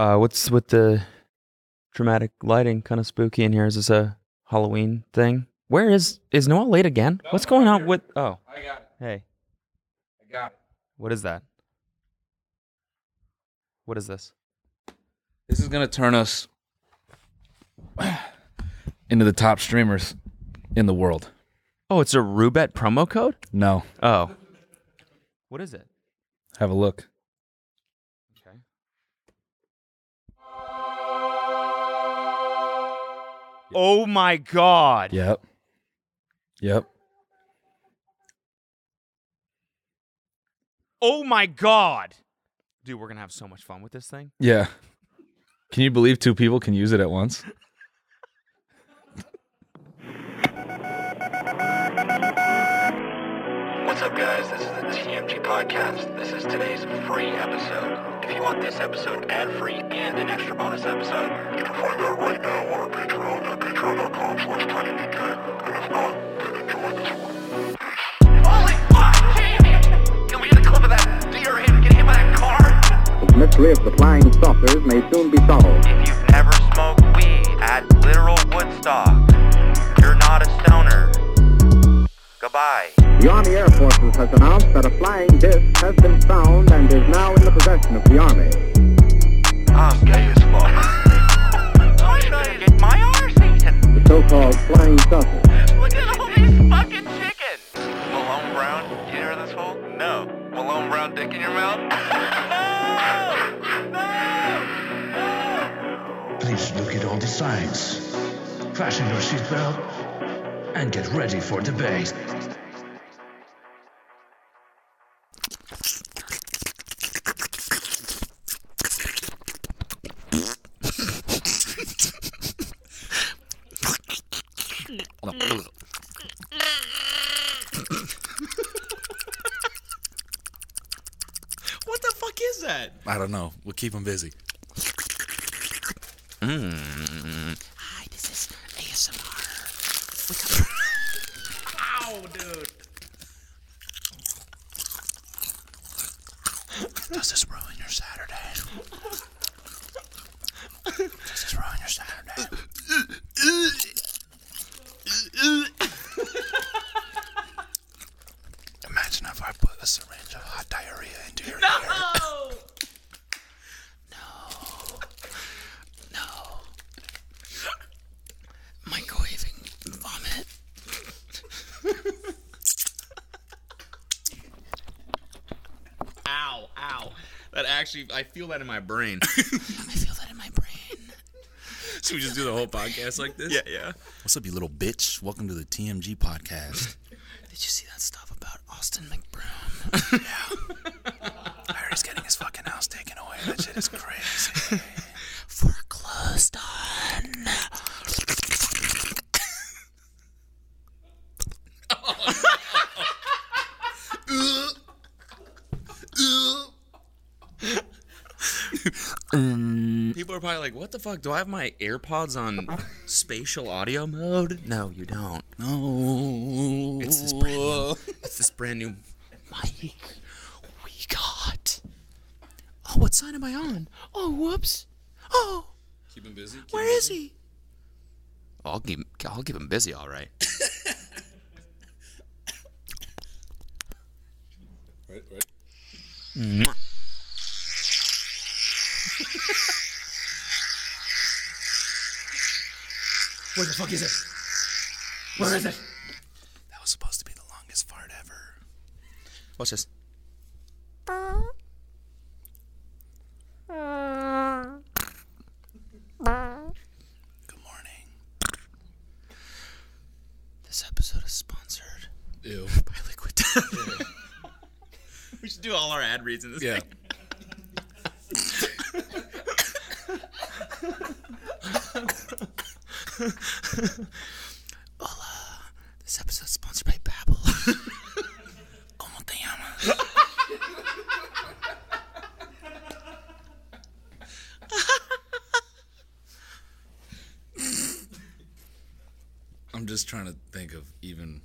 Uh, what's with the dramatic lighting? Kind of spooky in here. Is this a Halloween thing? Where is is Noah late again? What's going on with? Oh, I got it. hey, I got it. what is that? What is this? This is gonna turn us into the top streamers in the world. Oh, it's a Rubet promo code. No, Oh, what is it? have a look. Oh my God! Yep. Yep. Oh my God! Dude, we're gonna have so much fun with this thing. Yeah. Can you believe two people can use it at once? What's up, guys? This is the TMG Podcast. This is today's free episode. If you want this episode ad-free and an extra bonus episode, you can find that right now on our Patreon at The mystery of the flying saucers may soon be solved. If you've never smoked weed at literal Woodstock, you're not a stoner. Goodbye. The Army Air Forces has announced that a flying disc has been found and is now in the possession of the Army. I'm gay so-called flying saucer. Look at all these fucking chickens. Malone Brown, you hear this fool? No. Malone Brown dick in your mouth? no! No! Please look at all the signs. Fasten your seatbelt and get ready for debate. I don't know. We'll keep them busy. Hi, this is ASMR. Ow, dude. Does this ruin your Saturday? Does this ruin your Saturday? Imagine if I put a syringe of hot diarrhea into your ear. Microwaving vomit. ow, ow. That actually, I feel that in my brain. I feel that in my brain. Should we just do the whole podcast like this? Yeah, yeah. What's up, you little bitch? Welcome to the TMG podcast. Did you see that stuff about Austin McBroom? I heard he's getting his fucking house taken away. That shit is crazy. Foreclosed on. People are probably like, "What the fuck? Do I have my AirPods on spatial audio mode?" No, you don't. No. It's this brand new. It's this brand new mic we got. Oh, what sign am I on? Oh, whoops. Oh, Keep him busy. Keep where is he? I'll keep. I'll keep him busy. All. Right, right. Mwah. Where the fuck is it? Where is it? That was supposed to be the longest fart ever. Watch this. Good morning. This episode is sponsored Ew. by Liquid Death. we should do all our ad reads in this. Yeah. This trying to think of even.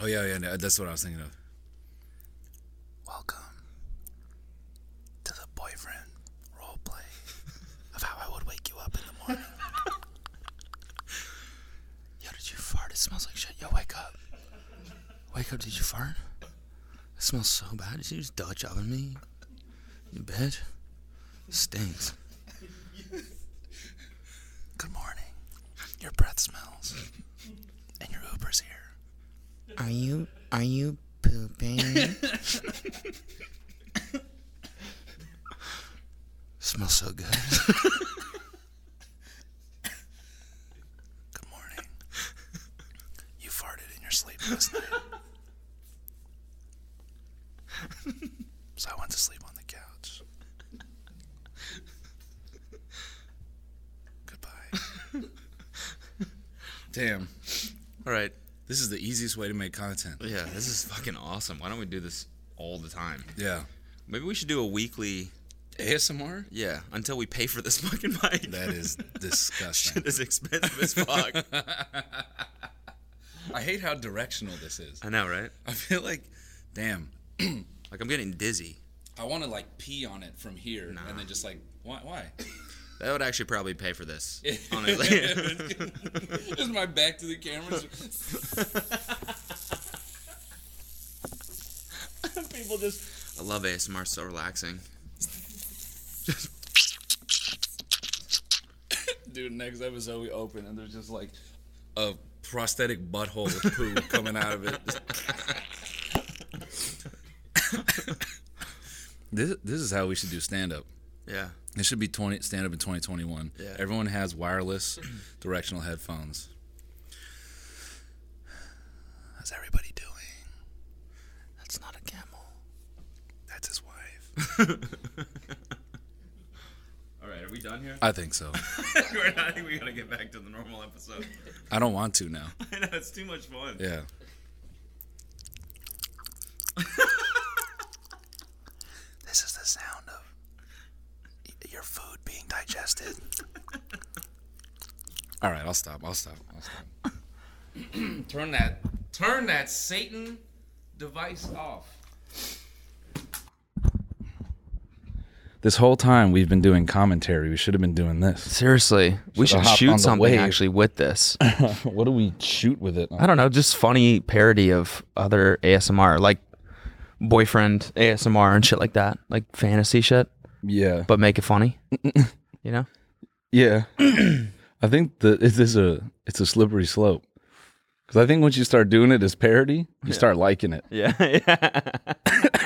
Oh yeah, yeah, no, that's what I was thinking of. Welcome to the boyfriend role play of how I would wake you up in the morning. Yo, did you fart? It smells like shit. Yo, wake up. Wake up, did you fart? It smells so bad. Did you just Dutch oven me? You bitch. Stinks. Are you pooping? smells so good. Good morning. You farted in your sleep last night. so I went to sleep on the couch. Goodbye. Damn. All right. This is the easiest way to make content. Yeah, this is fucking awesome. Why don't we do this all the time? Yeah. Maybe we should do a weekly. ASMR? Yeah, until we pay for this fucking mic. That is disgusting. Shit is expensive as fuck. I hate how directional this is. I know, right? I feel like, damn, Like I'm getting dizzy. I want to like pee on it from here and then just like, why? Why? That would actually probably pay for this. Honestly. Just my back to the camera. People just. I love ASMR. So relaxing. Dude, next episode we open and there's just like a prosthetic butthole with poo coming out of it. this this is how we should do stand up. Yeah. It should be 20 stand up in 2021. Yeah. Everyone has wireless directional headphones. How's everybody doing? That's not a camel. That's his wife. All right, are we done here? I think so. We're not- I think we gotta get back to the normal episode. I don't want to now. I know it's too much fun. Yeah. this is the sound of y- your food being digested. All right, I'll stop. I'll stop. I'll stop. turn that turn that Satan device off. This whole time we've been doing commentary. We should have been doing this. Seriously, we should shoot something wave. actually with this. what do we shoot with it? I don't know, just funny parody of other ASMR, like boyfriend ASMR and shit like that, like fantasy shit, Yeah, but make it funny. you know? yeah. I think that it is a it's a slippery slope because I think once you start doing it as parody, you start liking it. Yeah, yeah.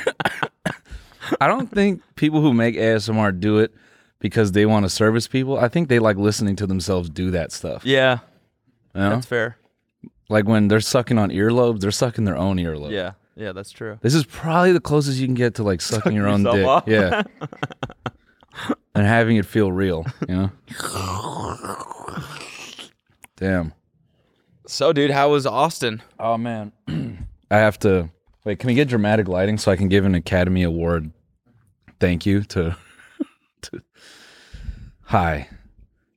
I don't think people who make ASMR do it because they want to service people. I think they like listening to themselves do that stuff. yeah, you know? that's fair. Like when they're sucking on earlobes, they're sucking their own earlobe. Yeah, yeah, that's true. This is probably the closest you can get to like sucking your own dick. off. Yeah. and having it feel real, you know? Damn. So, dude, how was Austin? Oh man. I have to wait, can we get dramatic lighting so I can give an Academy Award thank you to, to Hi.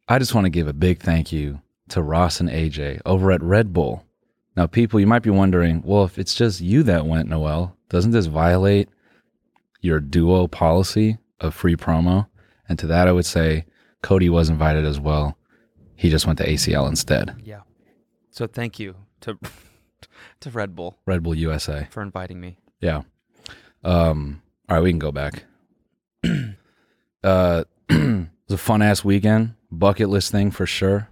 I just want to give a big thank you to Ross and AJ over at Red Bull. Now, people, you might be wondering, well, if it's just you that went, Noel, doesn't this violate your duo policy of free promo? And to that, I would say Cody was invited as well. He just went to ACL instead. Yeah. So, thank you to to Red Bull Red Bull USA. for inviting me. Yeah. Um. All right, we can go back. uh, it was a fun ass weekend. Bucket list thing for sure.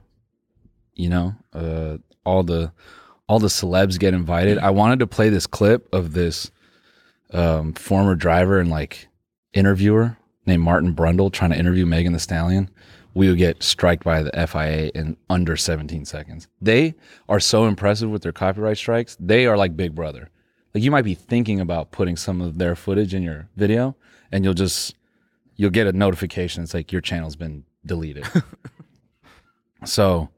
You know, uh, all the all the celebs get invited. I wanted to play this clip of this um, former driver and like interviewer named Martin Brundle trying to interview Megan Thee Stallion. We would get striked by the FIA in under 17 seconds. They are so impressive with their copyright strikes. They are like Big Brother. Like you might be thinking about putting some of their footage in your video, and you'll just you'll get a notification. It's like your channel's been deleted. so,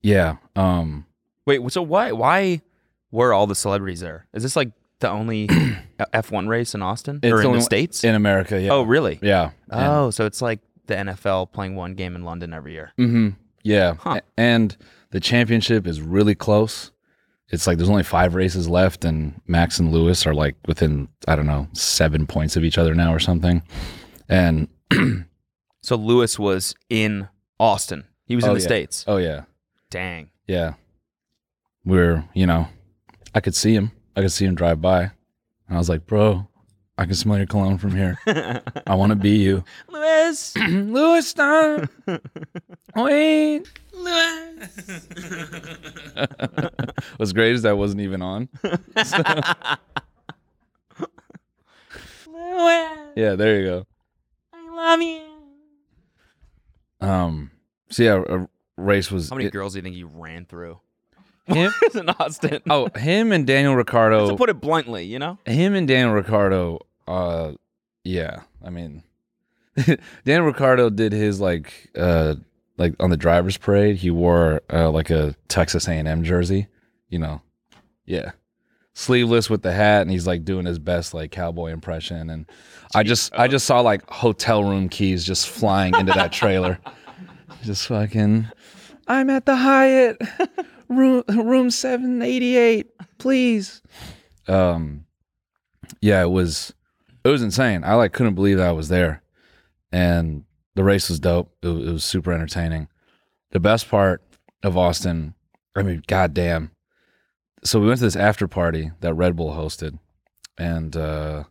yeah. Um, Wait, so why why were all the celebrities there? Is this like the only F1 race in Austin it's or in the states? in America. Yeah. oh, really? yeah. Oh, so it's like the NFL playing one game in London every year. Mm-hmm. Yeah. Huh. And the championship is really close. It's like there's only five races left, and Max and Lewis are like within, I don't know, seven points of each other now or something. And So Lewis was in Austin. He was Oh, in the yeah. states. oh, yeah. Dang. Yeah. We're, you know, I could see him. I could see him drive by, and I was like, "Bro, I can smell your cologne from here. I want to be you." Lewis. Louis, stop. Wait. Lewis. What's great is that wasn't even on. Yeah, there you go. I love you. Um. So yeah, a race was How many it- girls do you think you ran through? Him. in Austin. oh, him and Daniel Ricciardo. to put it bluntly, you know. him and Daniel Ricciardo. Uh, yeah. I mean, Daniel Ricciardo did his like uh like on the drivers parade. He wore uh, like a Texas A and M jersey. You know, yeah, sleeveless with the hat, and he's like doing his best like cowboy impression. And I just I just saw like hotel room keys just flying into that trailer. just fucking. I'm at the Hyatt, room room seven eighty eight. Please. Um, yeah, it was it was insane. I like couldn't believe I was there, and the race was dope. It, was- it was super entertaining. The best part of Austin, I mean, goddamn. So we went to this after party that Red Bull hosted, and uh,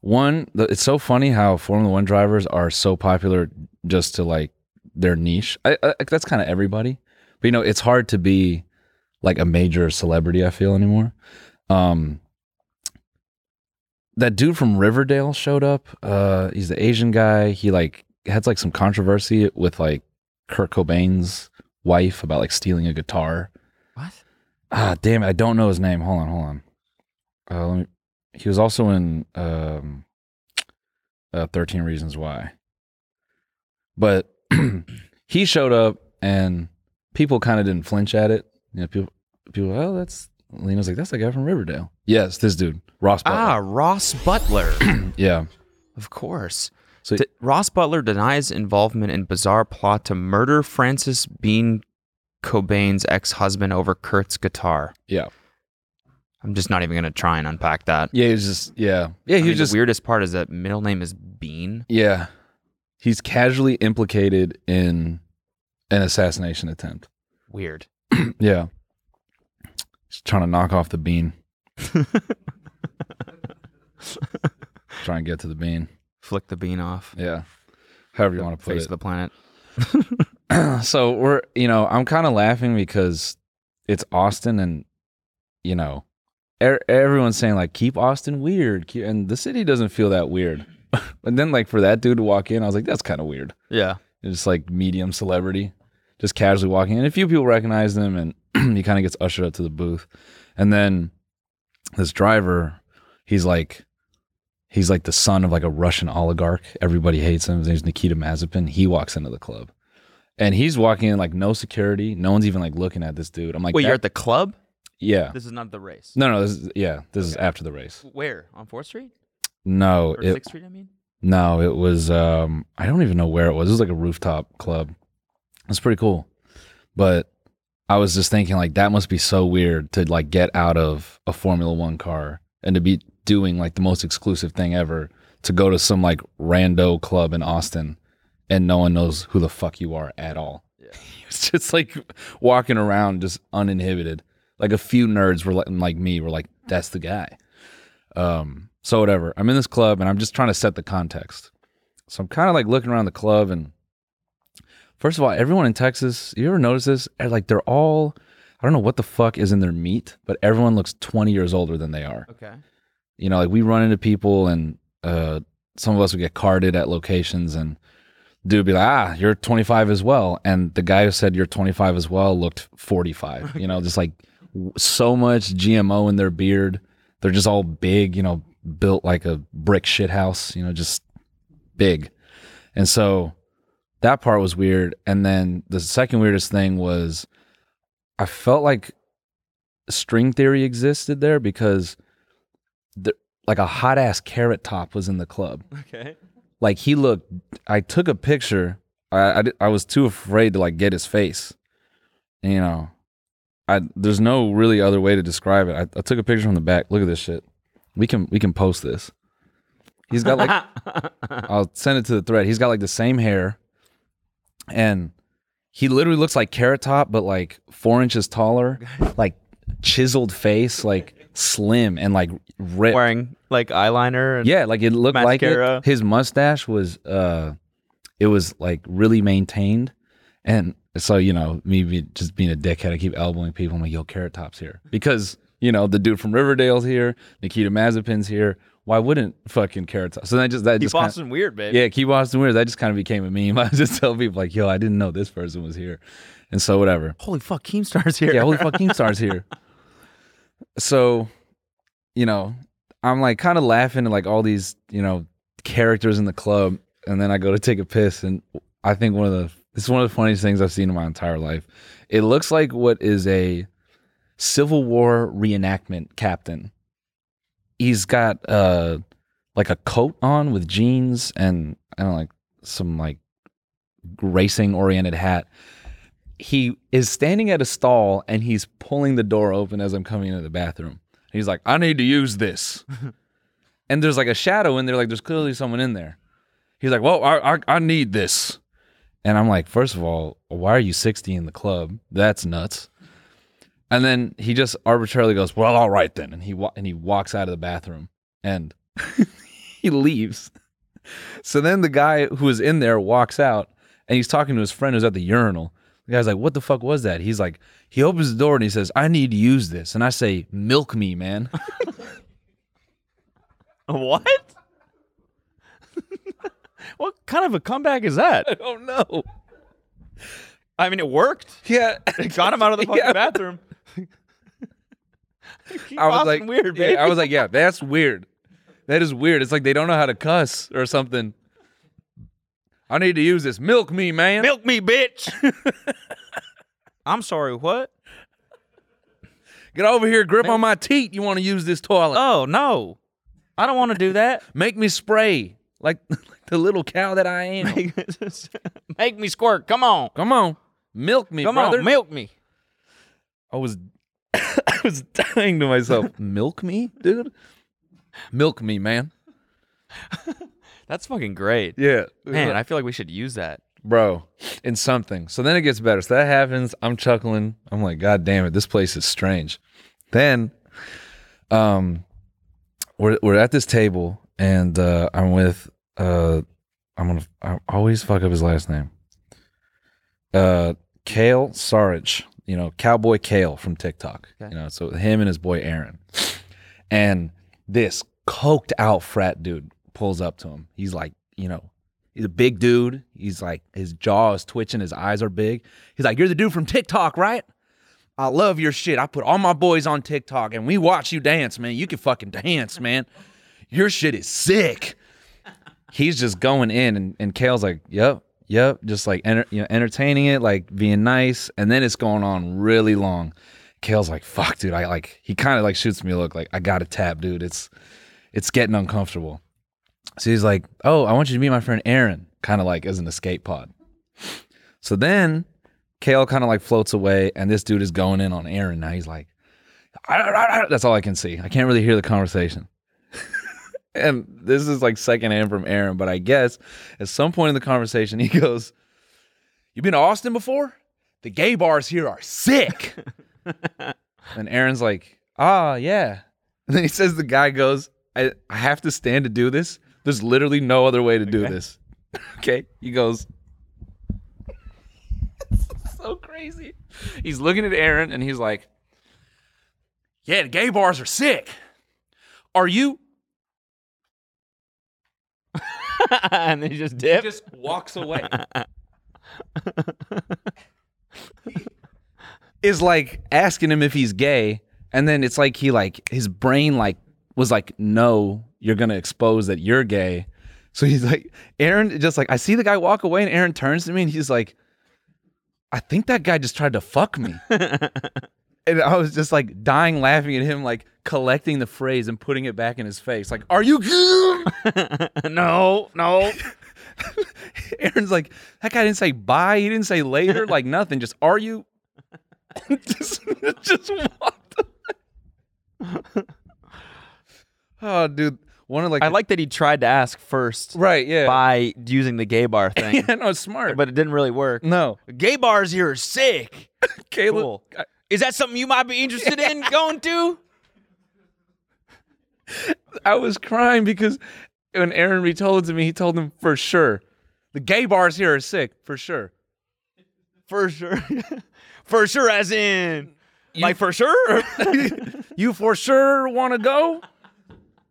one, it's so funny how Formula One drivers are so popular just to like their niche. I, I, that's kind of everybody, but you know, it's hard to be like a major celebrity. I feel anymore. Um, that dude from Riverdale showed up. Uh, he's the Asian guy. He like had like some controversy with like Kurt Cobain's wife about like stealing a guitar. What? Ah, damn it! I don't know his name. Hold on, hold on. Uh, let me. He was also in um, uh, Thirteen Reasons Why. But he showed up, and people kind of didn't flinch at it. You know, people, people. Oh, that's Lena's like that's the guy from Riverdale. Yes, this dude, Ross. Butler. Ah, Ross Butler. yeah. of course. So D- Ross Butler denies involvement in bizarre plot to murder Frances Bean Cobain's ex-husband over Kurt's guitar. yeah, I'm just not even gonna try and unpack that. yeah. He was just yeah, yeah. I He mean, was just the weirdest part is that middle name is Bean. yeah. He's casually implicated in an assassination attempt. Weird. Yeah. He's trying to knock off the bean. Try and get to the bean. Flick the bean off. Yeah. However you want to put Face it. of the planet. so we're you know i'm kind of laughing because it's austin and you know er- everyone's saying like keep austin weird keep, and the city doesn't feel that weird and then like for that dude to walk in i was like that's kind of weird Yeah. It's just like medium celebrity just casually walking in. A few people recognize them, and he kind of gets ushered up to the booth. And then this driver he's like he's like the son of like a russian oligarch. Everybody hates him. His name's nikita mazepin. He walks into the club. And he's walking in like no security. No one's even like looking at this dude. I'm like Wait, that- you're at the club? yeah. This is not the race. no no this is yeah this is after the race. Where? On Fourth Street? No or it, Sixth Street? I mean. No, it was um I don't even know where it was. It was like a rooftop club. It's pretty cool. But I was just thinking like that must be so weird to like get out of a Formula 1 car and to be doing like the most exclusive thing ever to go to some like rando club in Austin and no one knows who the fuck you are at all. It's just like walking around just uninhibited. Like a few nerds were letting like me were like that's the guy. Um, so whatever. I'm in this club and I'm just trying to set the context. So I'm kind of like looking around the club and first of all, everyone in Texas, you ever notice this? Eh, Like they're all I don't know what the fuck is in their meat, but everyone looks 20 years older than they are. Okay. You know, like we run into people and uh some of us would get carded at locations and dude be like, ah, you're 25 as well. And the guy who said you're 25 as well looked 45, you know, just like w- so much GMO in their beard. They're just all big, you know, built like a brick shit house, you know, just big. And so that part was weird. And then the second weirdest thing was I felt like string theory existed there because the, like a hot ass carrot top was in the club. Okay. Like he looked, I took a picture. I, I, I was too afraid to like get his face. You know, I there's no really other way to describe it. I, I took a picture from the back. Look at this shit. We can we can post this. He's got like I'll send it to the thread. He's got like the same hair, and he literally looks like Carrot Top, but like four inches taller, like chiseled face, like slim and like ripped. Wearing like eyeliner. And, Yeah, like it looked like Mascara. it. His mustache was uh it was like really maintained. And so, you know, me just being a dickhead, I keep elbowing people. I'm like, yo, Carrot Top's here. Because, you know, the dude from Riverdale's here, Nikita Mazepin's here. Why wouldn't fucking Carrot So that just that Keep just kinda- weird, baby. yeah, keep Boston weird. That just kind of became a meme. I just tell people like, yo, I didn't know this person was here. And so whatever. Holy fuck, Keemstar's here. Yeah, holy fuck, Keemstar's here. So, you know, I'm like kind of laughing at like all these, you know, characters in the club, and then I go to take a piss, and I think one of the this is one of the funniest things I've seen in my entire life. It looks like what is a Civil War reenactment captain. He's got uh like a coat on with jeans and I don't know, like some like racing oriented hat he is standing at a stall and he's pulling the door open as I'm coming into the bathroom. He's like, I need to use this. and there's like a shadow in there, like there's clearly someone in there. He's like, Well, I, I, I need this. And I'm like, First of all, why are you 60 in the club? That's nuts. And then he just arbitrarily goes, Well, all right then. And he, wa- and he walks out of the bathroom and he leaves. So then the guy who was in there walks out and he's talking to his friend who's at the urinal. The guy's like, "What the fuck was that?" He's like, he opens the door and he says, "I need to use this," and I say, "Milk me, man." What? what kind of a comeback is that? I don't know. I mean, it worked. Yeah, It got him out of the fucking Yeah. bathroom. I was like, weird, yeah, baby. I was like, yeah, that's weird. That is weird. It's like they don't know how to cuss or something. I need to use this. Milk me, man. milk me, bitch. I'm sorry. What? Get over here, grip on my teat. You want to use this toilet? Oh no, I don't want to do that. Make me spray like, like the little cow that I am. Make me squirt. Come on. Come on, milk me, Come brother. on. Milk me. I was I was dying to myself. Milk me, dude. Milk me, man. That's fucking great. Yeah, Man, I feel like we should use that. bro, in something. So then it gets better. So that happens. I'm chuckling. I'm like, God damn it, this place is strange. Then, um, we're we're at this table, and uh, I'm with uh, I'm gonna I always fuck up his last name. Uh, Kale Sarich, you know, Cowboy Kale from TikTok. You know, so him and his boy Aaron, and this coked out frat dude pulls up to him. He's like, you know, he's a big dude. He's like, his jaw is twitching, his eyes are big. He's like, You're the dude from TikTok, right? I love your shit. I put all my boys on TikTok and we watch you dance, man. You can fucking dance, man. Your shit is sick. He's just going in and, and Kale's like, Yep, yep, just like enter, you know, entertaining it, like being nice, and then it's going on really long. Kale's like, fuck, dude. I like he kind of like shoots me a look like I got a tap, dude. It's it's getting uncomfortable. So he's like, "Oh, I want you to meet my friend Aaron," kind of like as an escape pod. So then Kale kind of like floats away, and this dude is going in on Aaron. Now he's like, "That's all I can see. I can't really hear the conversation." And this is like secondhand from Aaron, but I guess at some point in the conversation, he goes, "You been to Austin before? The gay bars here are sick." and Aaron's like, "Ah, yeah." And then he says, "The guy goes, I, I have to stand to do this. There's literally no other way to do this." okay, he goes. so crazy. He's looking at Aaron and he's like, "Yeah, the gay bars are sick. Are you?" and then he just dip. He just walks away. is like asking him if he's gay, and then it's like he like his brain like was like, no, you're gonna expose that you're gay. So he's like, Aaron just like I see the guy walk away, and Aaron turns to me and he's like, I think that guy just tried to fuck me. and I was just like dying laughing at him, like collecting the phrase and putting it back in his face. Like, are you no, no. Aaron's like, that guy didn't say bye. He didn't say later. Like nothing. Just are you? just, just walked. oh, dude. One of like I like that he tried to ask first right. Yeah. by using the gay bar thing, yeah. No, it's smart. but it didn't really work. no, Gay bars here are sick. Caleb. Cool. Is that something you might be interested in going to? I was crying because when Aaron retold it to me, he told him for sure. The gay bars here are sick, for sure. For sure. for sure, as in, like for sure. You for sure want to go?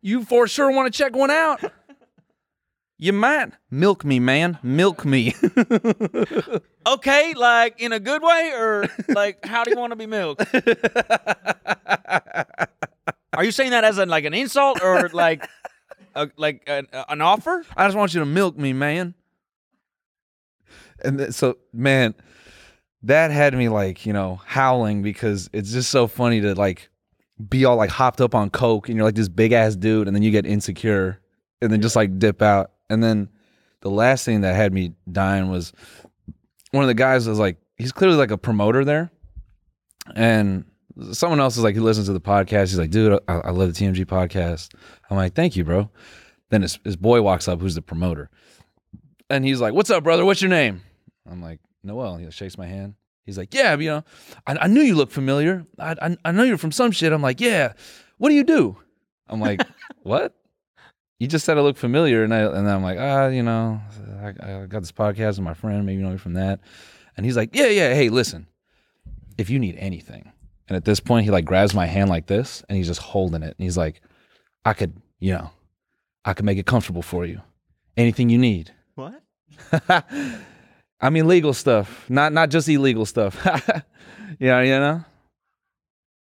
You for sure want to check one out? You might. Milk me, man. Milk me. okay, like in a good way, or like how do you want to be milked? Are you saying that as a, like an insult or like a, like an, an offer? I just want you to milk me, man. And th- so, man, that had me like, you know, howling because it's just so funny to like be all like hopped up on coke and you're like this big ass dude and then you get insecure and then just like dip out. And then the last thing that had me dying was one of the guys was like, he's clearly like a promoter there. And someone else is like, he listens to the podcast. He's like, dude, I, I love the TMG podcast. I'm like, thank you, bro. Then his, his boy walks up, who's the promoter. And he's like, what's up, brother? What's your name? I'm like, Noel. He shakes my hand. He's like, yeah, you know, I, I knew you looked familiar. I, I I know you're from some shit. I'm like, yeah. What do you do? I'm like, what? You just said I look familiar, and I and I'm like, ah, you know, I, I got this podcast with my friend. Maybe you know me from that. And he's like, yeah, yeah. Hey, listen, if you need anything, and at this point, he like grabs my hand like this, and he's just holding it, and he's like, I could, you know, I could make it comfortable for you. Anything you need. What? I mean, legal stuff, not not just illegal stuff. yeah, you know.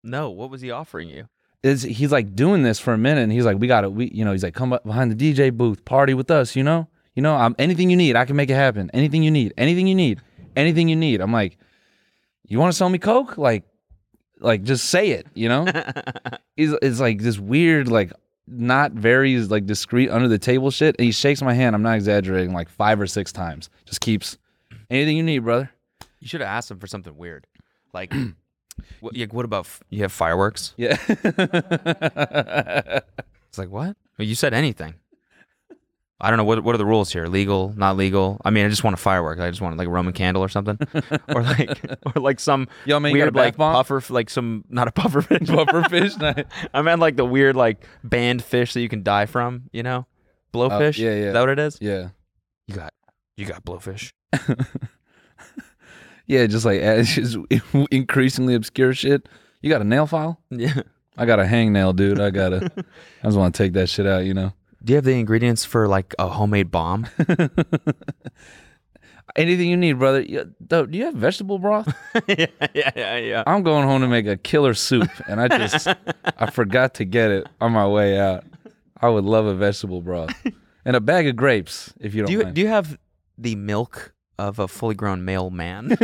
No. What was he offering you? Is he's like doing this for a minute, and he's like, we got to, we, you know, he's like, come up behind the DJ booth, party with us, you know, you know, I'm anything you need, I can make it happen. Anything you need, anything you need, anything you need. I'm like, you want to sell me coke? Like, like just say it, you know. He's it's like this weird, like not very like discreet under the table shit. And he shakes my hand. I'm not exaggerating, like five or six times. Just keeps anything you need, brother. You should have asked him for something weird, like. what, yeah, what about f- you have fireworks? Yeah. It's like what? Well, you said anything. I don't know what what are the rules here? Legal, not legal? I mean, I just want a firework. I just want like a Roman candle or something, or like or like some Yo, man, you got weird a bath like bomb? puffer, like some not a puffer fish, Puffer fish night. I meant like the weird like banned fish that you can die from. You know, oh, blowfish. yeah, yeah. Is that what it is? Yeah. You got you got blowfish. Yeah, just like just increasingly obscure shit. You got a nail file? Yeah. I got a hangnail, dude. I gotta. I just want to take that shit out, you know. Do you have the ingredients for like a homemade bomb? Anything you need, brother. Do you have vegetable broth? yeah, yeah, yeah, yeah. I'm going home to make a killer soup, and I just I forgot to get it on my way out. I would love a vegetable broth and a bag of grapes if you don't Do you mind. do you have the milk of a fully grown male man?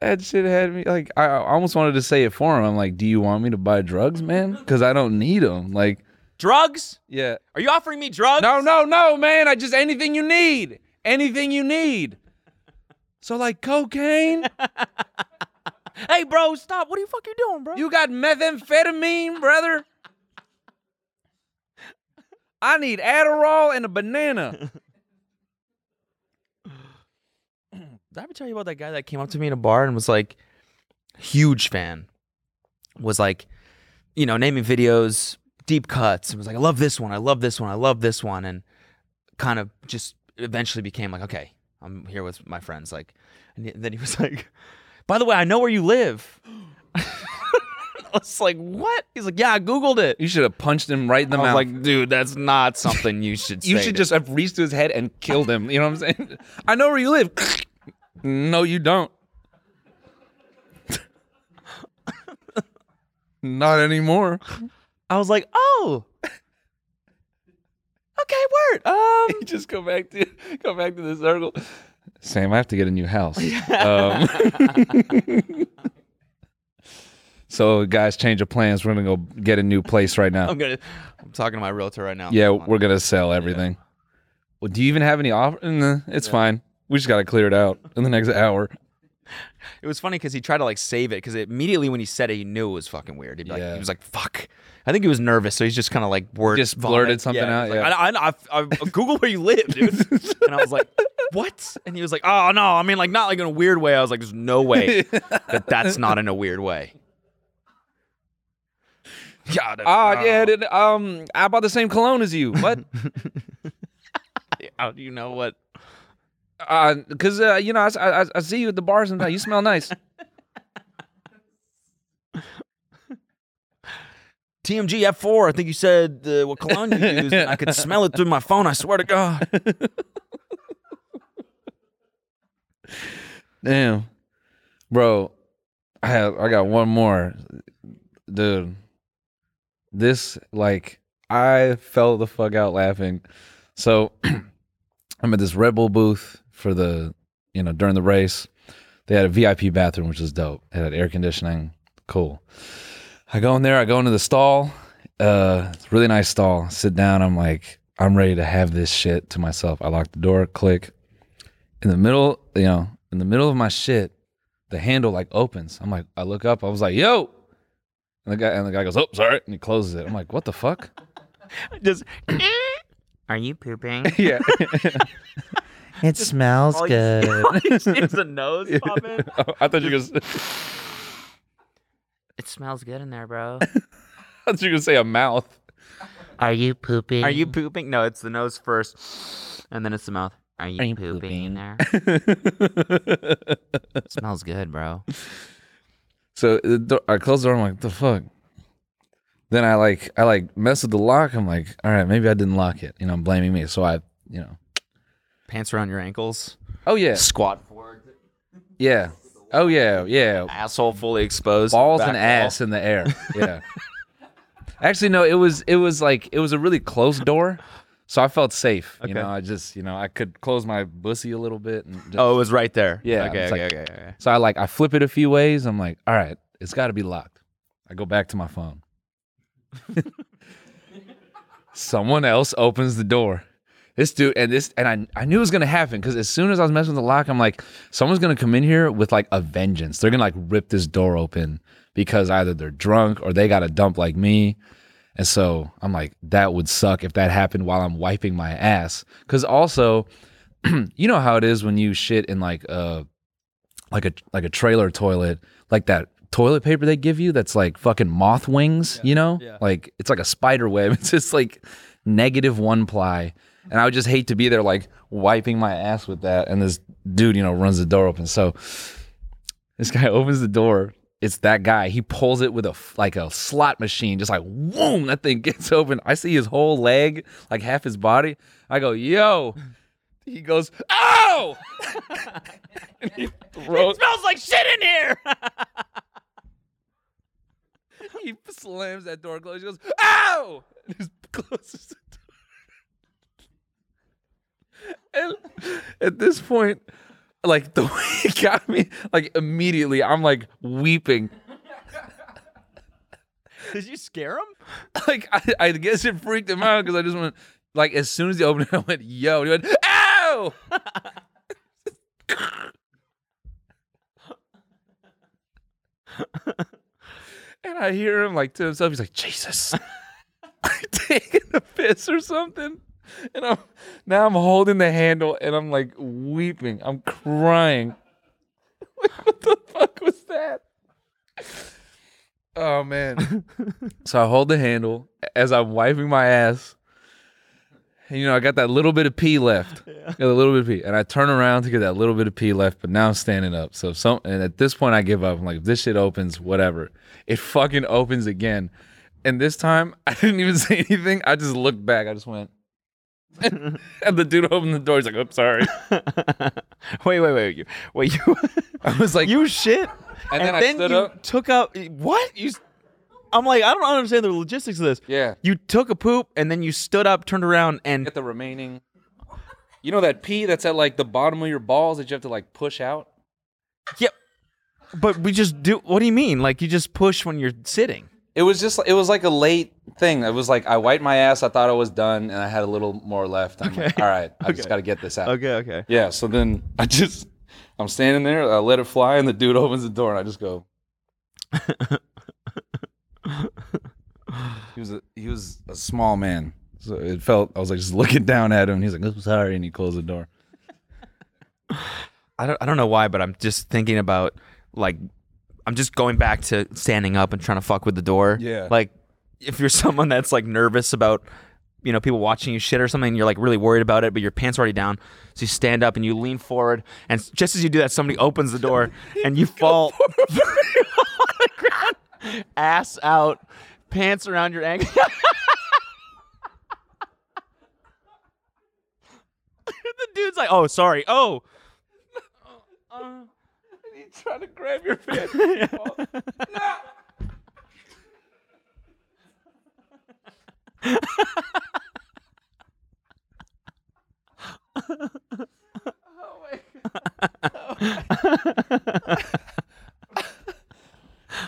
that shit had me like I, I almost wanted to say it for him. I'm like, "Do you want me to buy drugs, man? Because I don't need them." Like, drugs? yeah. Are you offering me drugs? No, no, no, man. I just anything you need. Anything you need. So like cocaine, Hey, bro, stop. What the fuck you doing, bro? you got methamphetamine, brother. I need Adderall and a banana. Did I ever tell you about that guy that came up to me in a bar and was like, huge fan, was like, you know, naming videos, deep cuts, and was like, I love this one, I love this one, I love this one, and kind of just eventually became like, okay, I'm here with my friends, like, and then he was like, by the way, I know where you live. I was like, what? He's like, yeah, I googled it. You should have punched him right in the I was mouth. like, dude, that's not something you should. you say should to- just have reached to his head and killed him. You know what I'm saying? I know where you live. no, you don't. Not anymore. I was like, oh, okay, word. Um, you just go back to go back to the circle. Sam, I have to get a new house. Um, so, guys, change of plans. We're gonna go get a new place right now. I'm gonna. I'm talking to my realtor right now. Yeah, we're gonna sell everything. Well, do you even have any offer? Nah, it's fine. We just gotta clear it out in the next hour. It was funny because he tried to like save it because immediately when he said it, he knew it was fucking weird. Like, Yeah. he was like, "Fuck." I think he was nervous, so he's just kind of like word Just blurted vomit. something Yeah, out, yeah. Like, I, I, I, I Google where you live, dude. and I was like, "What?" And he was like, "Oh no, I mean like not like in a weird way." I was like, "There's no way that that's not in a weird way." Yeah. that- Ah, yeah. Did, um, I bought the same cologne as you. What? How do you know what? uh, cause uh, you know, I, I, I see you at the bars and you smell nice. TMG F4. I think you said uh, what cologne you used. and I could smell it through my phone. I swear to God. Damn, bro. I have I got one more, dude. This like I fell the fuck out laughing. So I'm at this Red Bull booth for the you know during the race. They had a VIP bathroom, which is dope. It had air conditioning, cool. I go in there. I go into the stall. Uh, it's really nice stall. Sit down. I'm like, I'm ready to have this shit to myself. I lock the door. Click. In the middle, you know, in the middle of my shit, the handle like opens. I'm like, I look up. I was like, yo. And the guy and the guy goes, oh, sorry, and he closes it. I'm like, what the fuck? Just eh. Are you pooping? yeah. It smells all you- good. all you see is a nose pop in. I thought you were gonna, it smells good in there, bro. I thought you were gonna say a mouth. Are you pooping? Are you pooping? No, it's the nose first, and then it's the mouth. Are you, Are you pooping, in pooping? there? smells good, bro. So the door, I close the door. I'm like, the fuck. Then I like I like mess with the lock. I'm like, all right, maybe I didn't lock it. You know, I'm blaming me. So I, you know, Pants around your ankles. oh yeah, Squat forward. yeah, oh yeah, yeah. Asshole fully exposed. balls and ass in the air. Yeah. Actually, no. It was it was like it was a really close door, so I felt safe. You know, I just you know I could close my bussy a little bit. And just, Oh, it was right there. Yeah, Okay. Okay. like- okay. Okay. So I like I flip it a few ways. I'm like, all right, it's got to be locked. I go back to my phone. Someone else opens the door. This dude and this and I I knew it was gonna happen because as soon as I was messing with the lock, I'm like, someone's gonna come in here with like a vengeance. They're gonna like rip this door open because either they're drunk or they got a dump like me. And so I'm like, that would suck if that happened while I'm wiping my ass. Cause also, you know how it is when you shit in like a like a like a trailer toilet, like that toilet paper they give you that's like fucking moth wings, you know? yeah. Like it's like a spider web. It's just like negative one ply. And I would just hate to be there like wiping my ass with that. And this dude, you know, runs the door open. So this guy opens the door. It's that guy. He pulls it with a like a slot machine, just like boom, that thing gets open. I see his whole leg, like half his body. I go, yo. He goes, oh! and he throws, smells like shit in here. he slams that door closed. He goes, ow! And just closes the door. And at this point, like the way he got me, like immediately, I'm like weeping. Did you scare him? Like I, I guess it freaked him out because I just went like as soon as he opened it, I went, yo, and he went, ow! and I hear him like to himself, he's like, Jesus. taking a piss or something. And I'm now I'm holding the handle and I'm like weeping. I'm crying. Like, what the fuck was that? Oh man. so I hold the handle as I'm wiping my ass. And, you know, I got that little bit of pee left. Yeah. Got a little bit of pee. And I turn around to get that little bit of pee left, but now I'm standing up. So some and at this point I give up. I'm like, if this shit opens, whatever. It fucking opens again. And this time I didn't even say anything. I just looked back. I just went. and the dude opened the door. He's like, "I'm sorry." wait, wait, wait. You, wait, you. I was like, you shit. And then I stood you up. took out what? You. s- I'm like, I don't understand the logistics of this. "Yeah." You took a poop and then you stood up, turned around, and Get the remaining. You know that pee that's at like the bottom of your balls that you have to like push out. yep. But we just do. What do you mean? Like you just push when you're sitting? It was just it was like a late thing. It was like I wiped my ass. I thought I was done, and I had a little more left. I'm like, all right, I just got to get this out. Okay, okay. Yeah. So then I just I'm standing there. I let it fly, and the dude opens the door, and I just go. he was a, he was a small man, so it felt I was like just looking down at him. He's like, "I'm sorry," and he closed the door. I don't. I don't know why, but I'm just thinking about like, I'm just going back to standing up and trying to fuck with the door. Yeah. Like, if you're someone that's like nervous about you know people watching you shit or something, and you're like really worried about it, but your pants are already down, so you stand up and you lean forward, and just as you do that, somebody opens the door and you fall on the ground, ass out, pants around your ankle. the dude's like, "Oh, sorry. Oh." Uh, He's trying to grab your pants.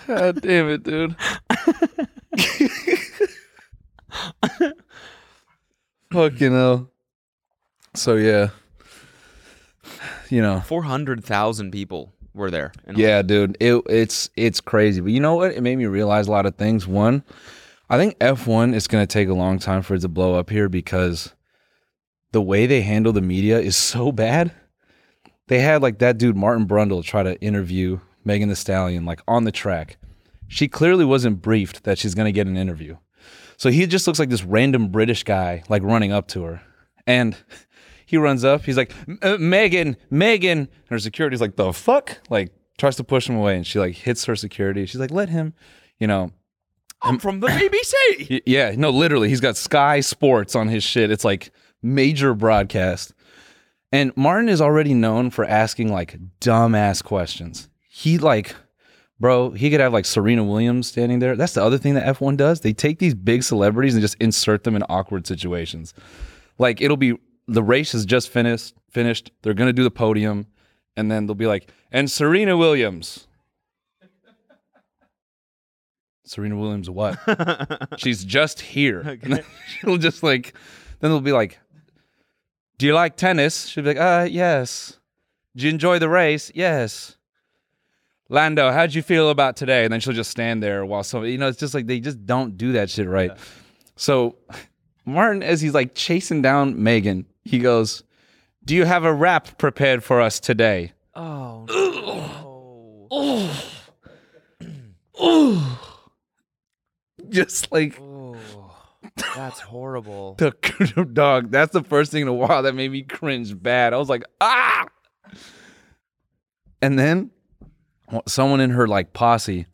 God damn it, dude. Fucking hell. So yeah. You know. Four hundred thousand people were there. Yeah, dude. It it's it's crazy. But you know what? It made me realize a lot of things. One, I think F1 is going to take a long time for it to blow up here because the way they handle the media is so bad. They had like that dude Martin Brundle try to interview Megan Thee Stallion like on the track. She clearly wasn't briefed that she's going to get an interview. So he just looks like this random British guy like running up to her. And he runs up. He's like, uh, Megan, Megan. And her security's like, the fuck? Like, tries to push him away. And she like hits her security. She's like, let him, you know. I'm from the BBC. Yeah, no, literally. He's got Sky Sports on his shit. It's like major broadcast. And Martin is already known for asking like dumbass questions. He like, bro, he could have like Serena Williams standing there. That's the other thing that F1 does. They take these big celebrities and just insert them in awkward situations. Like it'll be the race is just finished, finished. They're gonna do the podium, and then they'll be like, and Serena Williams. Serena Williams, what? She's just here. Then she'll just like, then they'll be like, Do you like tennis? She'll be like, Uh, yes. Did you enjoy the race? Yes. Lando, how'd you feel about today? And then she'll just stand there while some, you know, it's just like they just don't do that shit right. So, Martin, as he's like chasing down Megan, he goes, Do you have a rap prepared for us today? Oh oh, oh, Just like no. That's horrible. the dog. That's the first thing in a while that made me cringe bad. I was like, ah. And then someone in her like posse,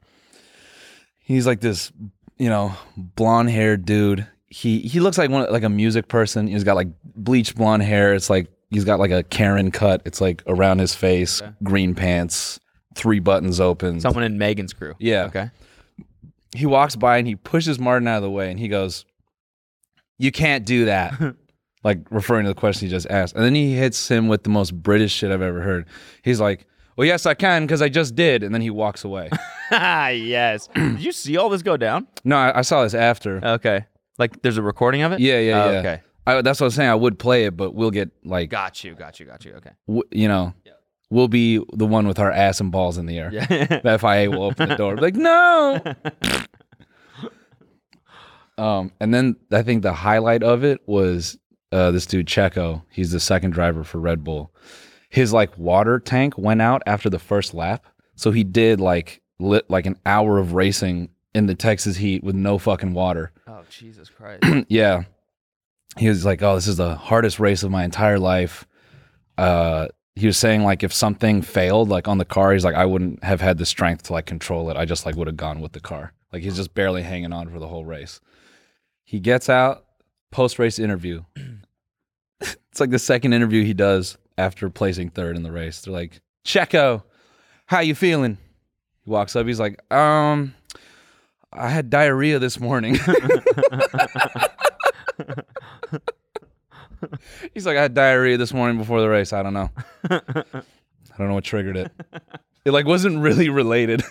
he's like this, you know, blonde haired dude. He he looks like one like a music person. He's got like bleached blonde hair. It's like he's got like a Karen cut. It's like around his face, green pants, three buttons open. Someone in Megan's crew. Yeah. Okay. he walks by and he pushes Martin out of the way and he goes, You can't do that. like referring to the question he just asked. And then he hits him with the most British shit I've ever heard. He's like, Well, yes, I can because I just did. And then he walks away. Ah, yes. Did you see all this go down? no, I, I saw this after. Okay. Like there's a recording of it? yeah, yeah, Oh, yeah. Okay. I, that's what I was saying. I would play it, but we'll get like, Got you. Got you. Got you. Okay. w- you know, we'll be the one with our ass and balls in the air. Yeah. the FIA will open the door. Be like, no. um, and then I think the highlight of it was uh, this dude Checo. He's the second driver for Red Bull. His like water tank went out after the first lap, so he did like lit like an hour of racing in the Texas heat with no fucking water. oh, Jesus Christ. yeah. He was like, "Oh, this is the hardest race of my entire life." Uh, he was saying like if something failed like on the car, he's like, "I wouldn't have had the strength to like control it. I just like would have gone with the car." Like he's just barely hanging on for the whole race. He gets out post race interview. it's like the second interview he does after placing third in the race. They're like, "Checo, how you feeling?" He walks up. He's like, "Um, I had diarrhea this morning." He's like, I had diarrhea this morning before the race. I don't know. I don't know what triggered it. It like wasn't really related.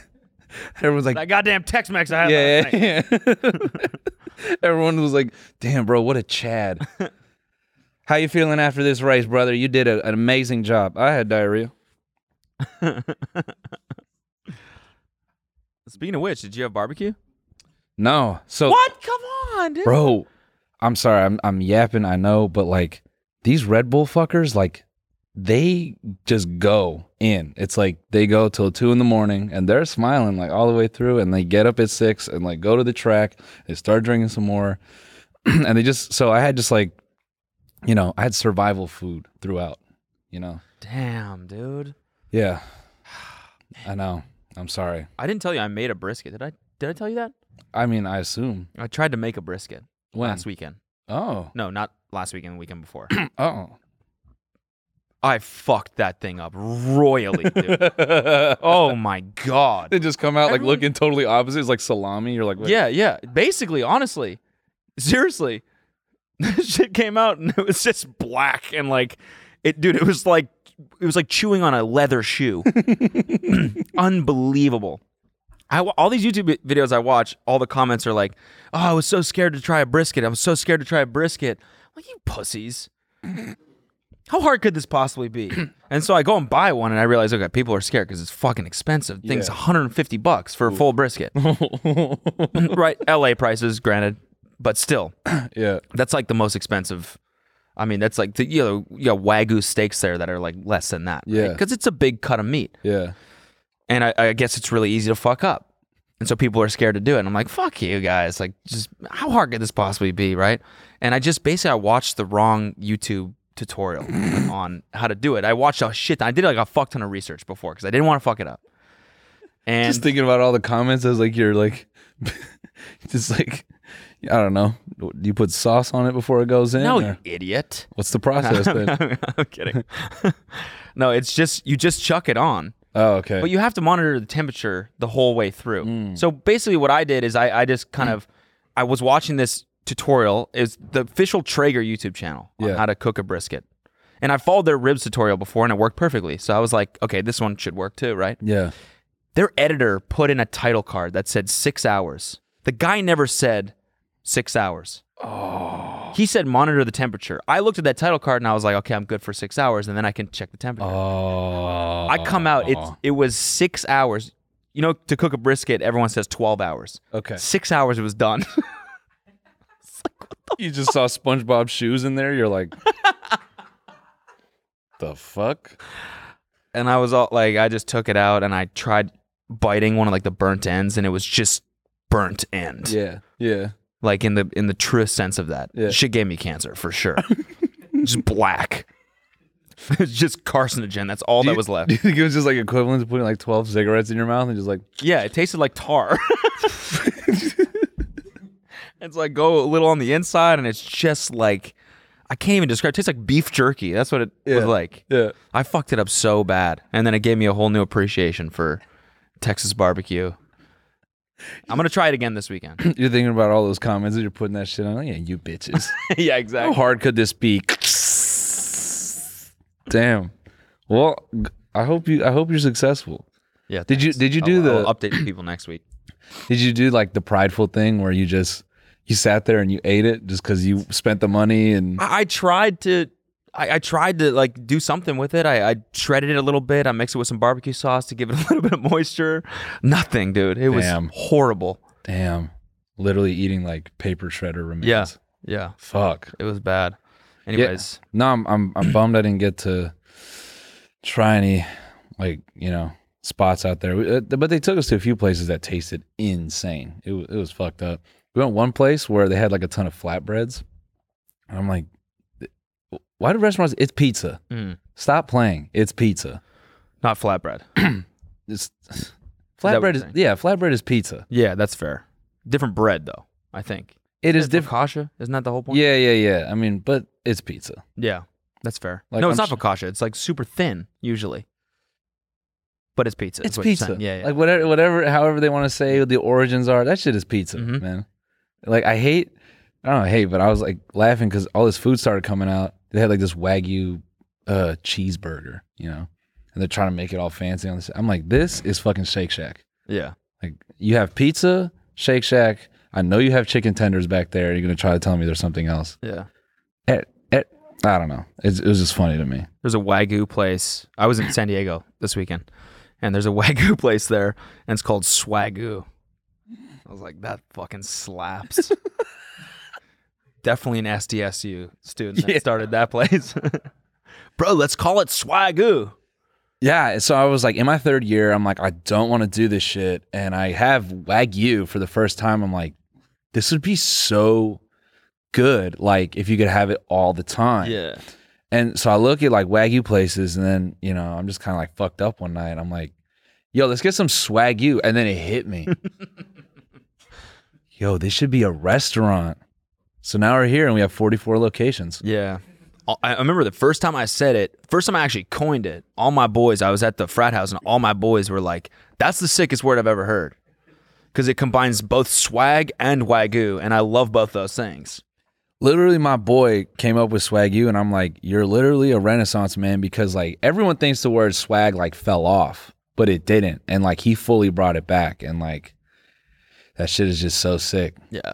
Everyone's like, that goddamn Tex-Mex I had yeah, last yeah, yeah. Everyone was like, damn, bro, what a Chad. How you feeling after this race, brother? You did a, an amazing job. I had diarrhea. Speaking of which, did you have barbecue? No. So What? Come on, dude. bro i'm sorry i'm i'm yapping i know but like these red bull fuckers like they just go in. It's like they go till two in the morning and they're smiling like all the way through and they get up at six and like go to the track, they start drinking some more. and they just so I had just like you know, I had survival food throughout, you know. Damn, dude. Yeah. I know. I'm sorry. I didn't tell you I made a brisket. Did I? Did I tell you that? I mean, I assume. I tried to make a brisket When? last weekend. Oh. No, not last weekend. The weekend before. Oh. I fucked that thing up royally, dude. oh my god. They just come out like Everyone- looking totally opposite. It's like salami. You're like, wait. Yeah, yeah. Basically, honestly, seriously, this shit came out and it was just black and like it, dude. It was like it was like chewing on a leather shoe. Unbelievable. I all these YouTube videos I watch, all the comments are like, "Oh, I was so scared to try a brisket. I was so scared to try a brisket." I'm like you pussies. How hard could this possibly be? and so I go and buy one, and I realize, okay, people are scared because it's fucking expensive. Thing's Yeah. 150 bucks for a full brisket. right, LA prices, granted, but still, Yeah. that's like the most expensive. I mean, that's like the you know, you got wagyu steaks there that are like less than that. Yeah. because it's a big cut of meat, Yeah. and I, I guess it's really easy to fuck up, and so people are scared to do it. And I'm like, fuck you guys, like, just how hard could this possibly be, right? And I just basically I watched the wrong YouTube tutorial on how to do it. I watched a shit. I did like a fuck ton of research before because I didn't want to fuck it up. And just thinking about all the comments as like you're like, just like, I don't know. Do you put sauce on it before it goes in? no, or you idiot. What's the process then? I'm kidding. no, it's just you just chuck it on. oh, okay. But you have to monitor the temperature the whole way through. Mm. So basically, what I did is I, I just kind of I was watching this tutorial. Is the official Traeger YouTube channel on Yeah. how to cook a brisket, and I followed their ribs tutorial before, and it worked perfectly. So I was like, okay, this one should work too, right? yeah. Their editor put in a title card that said six hours. The guy never said six hours. Oh. He said monitor the temperature. I looked at that title card and I was like, okay, I'm good for six hours, and then I can check the temperature. Oh. I come out, it's oh. it was six hours. You know, to cook a brisket, everyone says twelve hours. Okay. Six hours, it was done. You just saw SpongeBob shoes in there. You're like, the fuck? and I was all like, I just took it out and I tried biting one of like the burnt ends, and it was just burnt end. Yeah. Yeah. Like in the in the truest sense of that. Yeah. Shit gave me cancer for sure. just black. it's just carcinogen. That's all Do that you- was left. Do you think it was just like equivalent to putting like 12 cigarettes in your mouth and just like, Yeah, it tasted like tar. it's like go a little on the inside, and it's just like I can't even describe. It tastes like beef jerky. That's what it was like. yeah. I fucked it up so bad, and then it gave me a whole new appreciation for Texas barbecue. I'm gonna try it again this weekend. You're thinking about all those comments that you're putting that shit on. Yeah, you bitches. yeah, exactly. How hard could this be? Damn. Well, I hope you. I hope you're successful. Yeah. Did you- did you I'll- do the- I'll update people next week? Did you do like the prideful thing where you just you sat there and you ate it just because you spent the money and I, I tried to. I, I tried to like do something with it. I, I shredded it a little bit. I mixed it with some barbecue sauce to give it a little bit of moisture. Nothing, dude. It was horrible. damn, literally eating like paper shredder remains. Yeah. Yeah. Fuck. It was bad. Anyways, No, I'm I'm I'm bummed I didn't get to try any like you know spots out there. Uh, But they took us to a few places that tasted insane. It was it was fucked up. We went one place where they had like a ton of flatbreads. And I'm like, why do restaurants? It's pizza. Mm. Stop playing. It's pizza. not flatbread. It's flatbread you're is yeah. Flatbread is pizza. yeah, that's fair. Different bread though. I think It is different. Focaccia, isn't that the whole point? Yeah, yeah, yeah. I mean, but it's pizza. Yeah, that's fair. Like, no, it's I'm not focaccia. It's like super thin usually, but it's pizza. It's pizza. Yeah, yeah. Like whatever, whatever, however they want to say the origins are. That shit is pizza, Mhm. man. Like I hate, I don't know, hate, but I was like laughing because all this food started coming out. They had like this wagyu uh, cheeseburger, you know, and they're trying to make it all fancy on this. I'm like, this is fucking Shake Shack. yeah. Like you have pizza, Shake Shack. I know you have chicken tenders back there. You're gonna try to tell me there's something else. Yeah. Eh, eh, I don't know. It's, it was just funny to me. There's a wagyu place. I was in San Diego this weekend, and there's a wagyu place there, and it's called Swagoo. I was like, that fucking slaps. Definitely an SDSU student that Yeah. started that place. bro, let's call it swagoo. Yeah, so I was like in my third year, I'm like, I don't want to do this shit. And I have Wagyu for the first time. I'm like, this would be so good. Like if you could have it all the time. Yeah. And so I look at like Wagyu places and then, you know, I'm just kind of like fucked up one night. I'm like, yo, let's get some Swagyu. And then it hit me. yo, this should be a restaurant. So now we're here and we have 44 locations. Yeah. I remember the first time I said it, first time I actually coined it, all my boys, I was at the frat house and all my boys were like, that's the sickest word I've ever heard. Because it combines both swag and wagyu. And I love both those things. literally my boy came up with swag you and i'm like you're literally a renaissance man because like everyone thinks the word swag like fell off but it didn't and like he fully brought it back and like that shit is just so sick Yeah.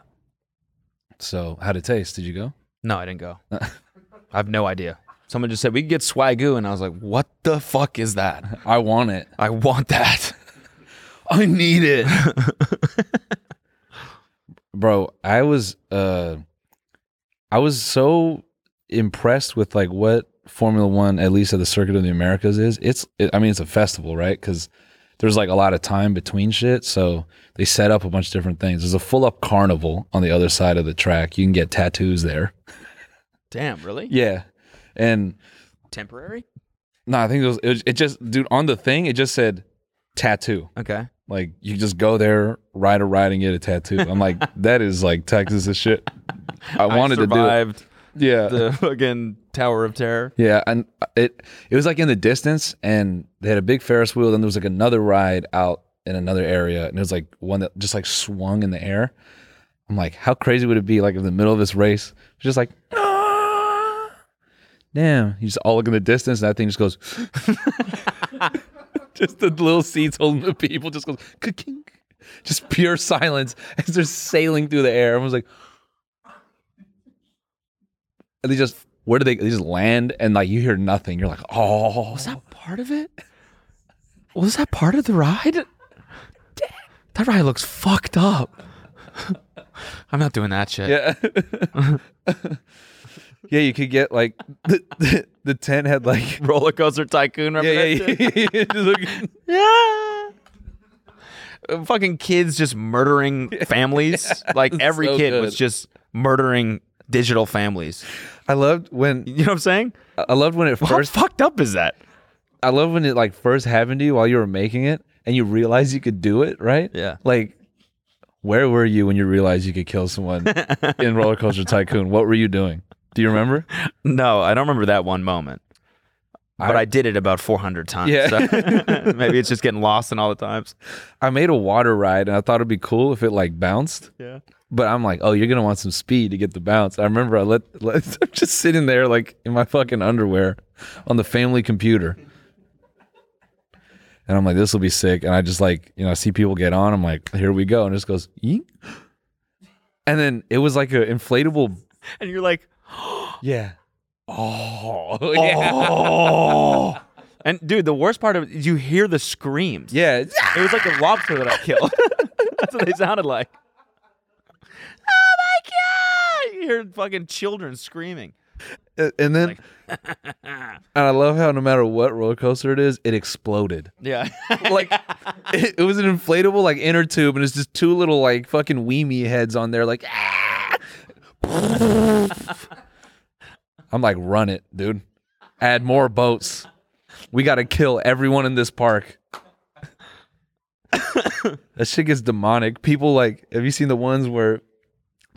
So how'd it taste did you go No, I didn't go. I have no idea. Someone just said, we can get swagoo. And I was like, what the fuck is that? i want it I want that. i need it bro i was uh i was so impressed with like what formula one at least at the circuit of the americas is it's it, i mean it's a festival right because there's like a lot of time between shit so they set up a bunch of different things there's a full up carnival on the other side of the track you can get tattoos there Damn, really? yeah and Temporary? no i think it was, it was it just dude on the thing it just said tattoo Okay. like you just go there, ride a ride and get a tattoo. I'm like, that is like Texas as shit. I wanted to do it. Yeah. the fucking Tower of Terror. yeah. And it it was like in the distance and they had a big Ferris wheel, then there was like another ride out in another area, and it was like one that just like swung in the air. I'm like, how crazy would it be like in the middle of this race? Just like "Ah." Damn, you just all look in the distance, and that thing just goes just the little seats holding the people just goes just pure silence as they're sailing through the air. I was like, and they just where do they? They just land and like you hear nothing. You're like, oh, Was that part of it? Was that part of the ride? That ride looks fucked up. I'm not doing that shit. yeah, yeah. You could get like the, the, the tent had like Roller coaster tycoon. yeah, yeah, yeah, Yeah. Uh, Fucking kids just murdering families. Like every so kid was just murdering digital families. I loved when You know what I'm saying? I loved when it How first. fucked up is that? I love when it like first happened to you while you were making it and you realized you could do it, right? Yeah. Like, where were you when you realized you could kill someone in Roller Coaster Tycoon? What were you doing? Do you remember? No, I don't remember that one moment. But I- I, did it about 400 times. Yeah. so maybe it's just getting lost in all the times. I made a water ride and I thought it'd be cool if it like bounced. Yeah. But I'm like, oh, you're gonna want some speed to get the bounce. I remember I let, let I'm just sitting there like in my fucking underwear on the family computer. And I'm like, this will be sick. And I just like, you know, I see people get on. I'm like, here we go. And it just goes, and then it was like an inflatable. And you're like, Yeah. Oh, yeah. oh. and dude, the worst part of it is you hear the screams. Yeah. It was like a lobster that I killed. That's what they sounded like. Oh my god! You hear fucking children screaming. And then, and I love how no matter what roller coaster it is, it exploded. Yeah. like it, it was an inflatable like inner tube and it's just two little like fucking weemy heads on there like "Ah!" I'm like run it dude add more boats we got to kill everyone in this park that shit gets demonic people like have you seen the ones where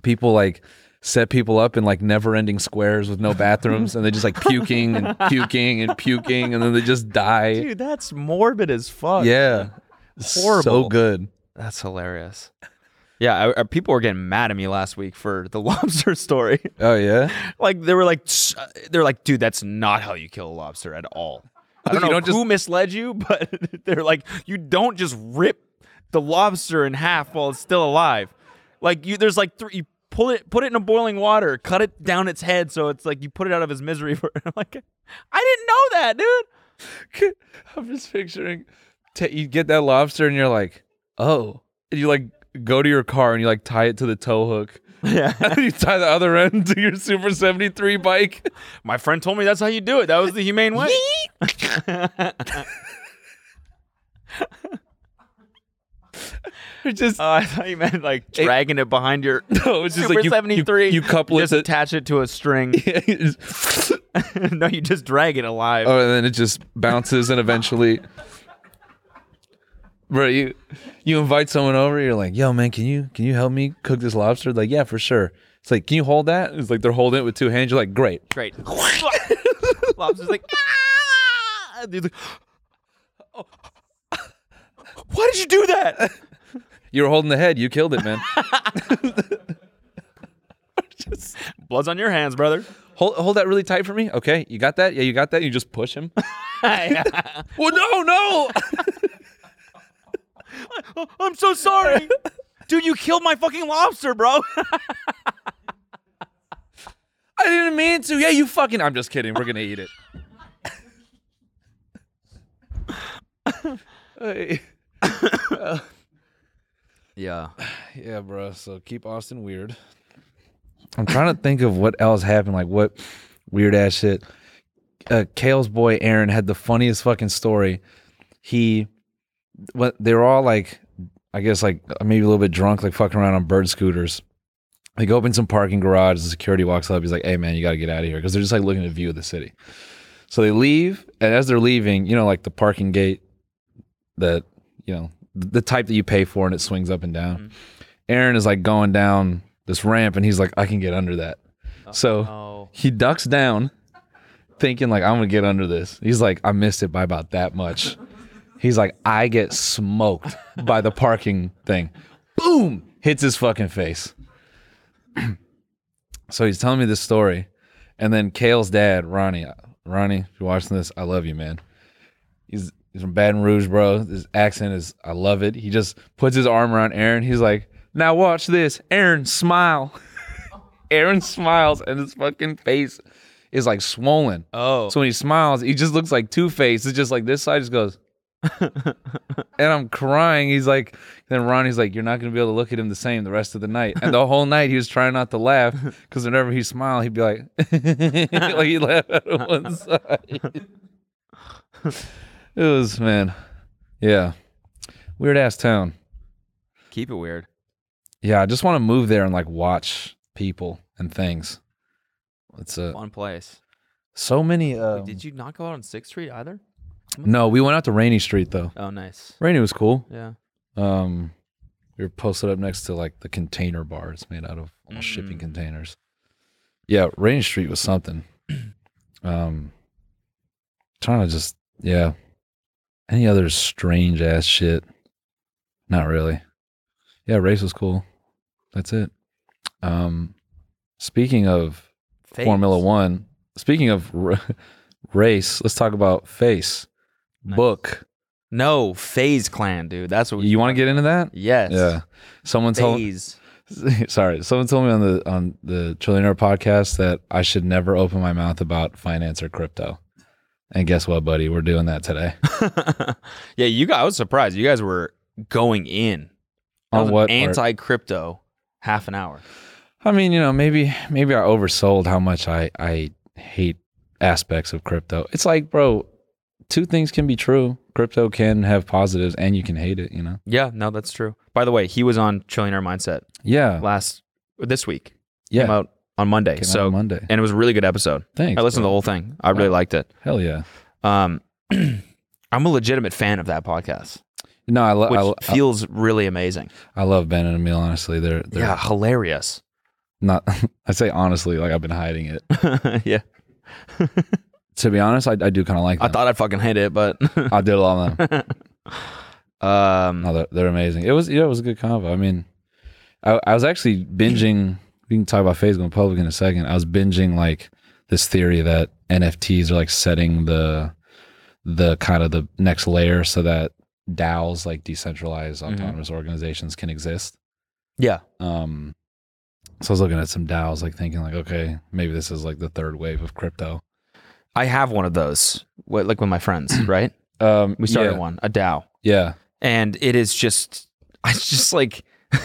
people like set people up in like never ending squares with no bathrooms and they just like puking and puking and puking and then they just die Dude, that's morbid as fuck. yeah. Horrible. So good. That's hilarious. Yeah, I, I- people were getting mad at me last week for the lobster story. Oh yeah. like they were like, uh," they're like, dude, that's not how you kill a lobster at all. I don't You know don't just- who misled you, but they're like, you don't just rip the lobster in half while it's still alive. Like you, there's like three. You pull it, put it in a boiling water, cut it down its head, so it's like you put it out of his misery. For, I'm like, I didn't know that, dude. I'm just picturing ta you get that lobster and you're like, oh, and you like go to your car and you like tie it to the tow hook Yeah. you tie the other end to your Super 73 bike. My friend told me that's how you do it. That was the humane way. Just Oh, I thought you meant like dragging it behind your no, it's just Super like you, 73. You, you couple it just to. attach it to a string. no, you just drag it alive. oh, and then it just bounces, and eventually, bro, you you invite someone over. You're like, "Yo, man, can you can you help me cook this lobster?" Like, yeah, for sure. It's like, can you hold that? It's like they're holding it with two hands. You're like, great. Great. Lobster's like, ah! Dude's like, "Oh. why did you do that? You were holding the head. You killed it, man. Blood's on your hands, brother. hold hold that really tight for me. Okay, you got that? Yeah, you got that. You just push him. well, no, no. I'm so sorry. Dude, you killed my fucking lobster, bro. I didn't mean to. Yeah, you fucking. I'm just kidding. We're gonna eat it. Hey. Uh, yeah. Yeah, bro. So keep Austin weird. I'm trying to think of what else happened. Like what weird ass shit. Uh, Kale's boy Aaron had the funniest fucking story. He, what they were all like, I guess like maybe a little bit drunk, like fucking around on bird scooters. They go up in some parking garage. The security walks up. He's like, "Hey man, you got to get out of here," because they're just like looking at a view of the city. So they leave, and as they're leaving, you know, like the parking gate that you know the type that you pay for and it swings up and down. Mm-hmm. Aaron is like going down this ramp and he's like, I can get under that. So Oh. he ducks down, thinking like I'm gonna get under this. He's like, I missed it by about that much. He's like, I get smoked by the parking thing. Boom! Hits his fucking face. so he's telling me this story. And then Kale's dad, Ronnie, Ronnie, if you're watching this, I love you, man. He's he's from Baton Rouge, bro. His accent is I love it. He just puts his arm around Aaron. He's like, now watch this. Aaron, smile. Aaron smiles and his fucking face is like swollen. Oh. So when he smiles, he just looks like Two Face. It's just like this side just goes. and I'm crying. He's like, then Ronnie's like, you're not gonna be able to look at him the same the rest of the night. And the whole night he was trying not to laugh because whenever he smiled, he'd be like, like he laughed laugh out of one side. It was man, yeah, weird ass town. Keep it weird. Yeah, I just want to move there and like watch people and things. It's a Fun place. so many. Uh, Wait, did you not go out on Sixth Street either? No, we went out to Rainy Street though. Oh, nice. Rainy was cool. Yeah. Um, we were posted up next to like the container bar. It's made out of all shipping Mm. containers. Yeah, Rainy Street was something. Um, trying to just yeah. Any other strange ass shit? Not really. Yeah, race was cool. That's it. Um, speaking of Formula One, speaking of r- race, let's talk about Face book. No, FaZe Clan, dude. That's what we You want to get into that? Yes. Yeah. Someone told sorry, someone told me on the on the Trillionaire podcast that I should never open my mouth about finance or crypto. And guess what, buddy? We're doing that today. yeah, you guys. I was surprised. You guys were going in That On what? Anti crypto. Half an hour. I mean, you know, maybe maybe I oversold how much I I hate aspects of crypto. It's like, bro, two things can be true. Crypto can have positives and you can hate it, you know. Yeah, no, that's true. By the way, he was on Trillionaire Mindset Yeah. last this week. Yeah. Came out on Monday. Came so on Monday. and it was a really good episode. Thanks. I listened to the whole thing. I really Wow. liked it. Hell yeah. Um, I'm a legitimate fan of that podcast, No, I, lo- which I, lo- feels really amazing. I love Ben and Emil. Honestly, they're they're Yeah, hilarious. not. I say honestly, like I've been hiding it. yeah, To be honest, I, I do kind of like. I thought I'd fucking hit it, but I did a lot of them. um, No, they're, they're amazing. It was yeah, it was a good combo. I mean, I, I was actually binging. We can talk about FaZe going public in a second. I was binging like this theory that NFTs are like setting the the kind of the next layer so that DAOs like decentralized Mhm. autonomous organizations can exist. yeah, Um, so I was looking at some DAOs, like thinking like, okay, maybe this is like the third wave of crypto. I have one of those. Like with my friends, right? Um, We started yeah, one, a DAO. Yeah, and it is just it's just like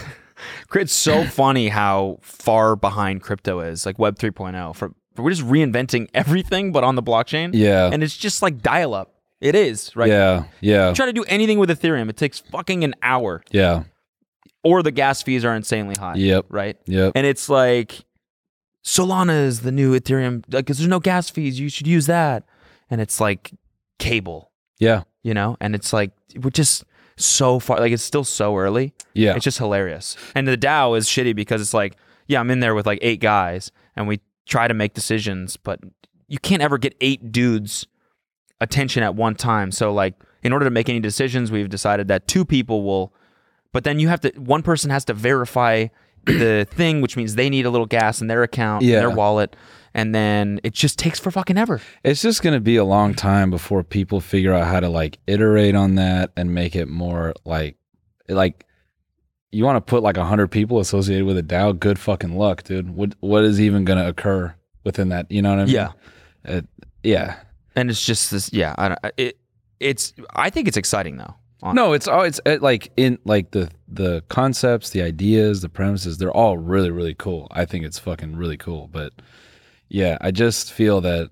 It's so funny how far behind crypto is, like Web 3.0. For, we're just reinventing everything, but on the blockchain. Yeah. and it's just like dial up. It is right. Yeah, yeah, Try to do anything with Ethereum, it takes fucking an hour, yeah, or the gas fees are insanely high. Yep. Right. yep. And it's like Solana is the new Ethereum because there's no gas fees. You should use that. And it's like cable, Yeah, you know. And it's like we're just so far. Like it's still so early. yeah, It's just hilarious. And the DAO is shitty because it's like, yeah, I'm in there with like eight guys and we try to make decisions, but you can't ever get eight dudes attention at one time. So like in order to make any decisions, we've decided that two people will but then you have to one person has to verify the thing, which means they need a little gas in their account, in their wallet, and then it just takes for fucking ever. It's just gonna be a long time before people figure out how to like iterate on that and make it more like like you want to put like a hundred people associated with a DAO. Good fucking luck, dude. What what is even gonna occur within that? You know what I mean? Yeah. It, yeah. And it's just this yeah, I don't, it it's I think it's exciting though. Hon- No, it's all it's uh, like in like the the concepts, the ideas, the premises. They're all really really cool. I think it's fucking really cool. But yeah, I just feel that,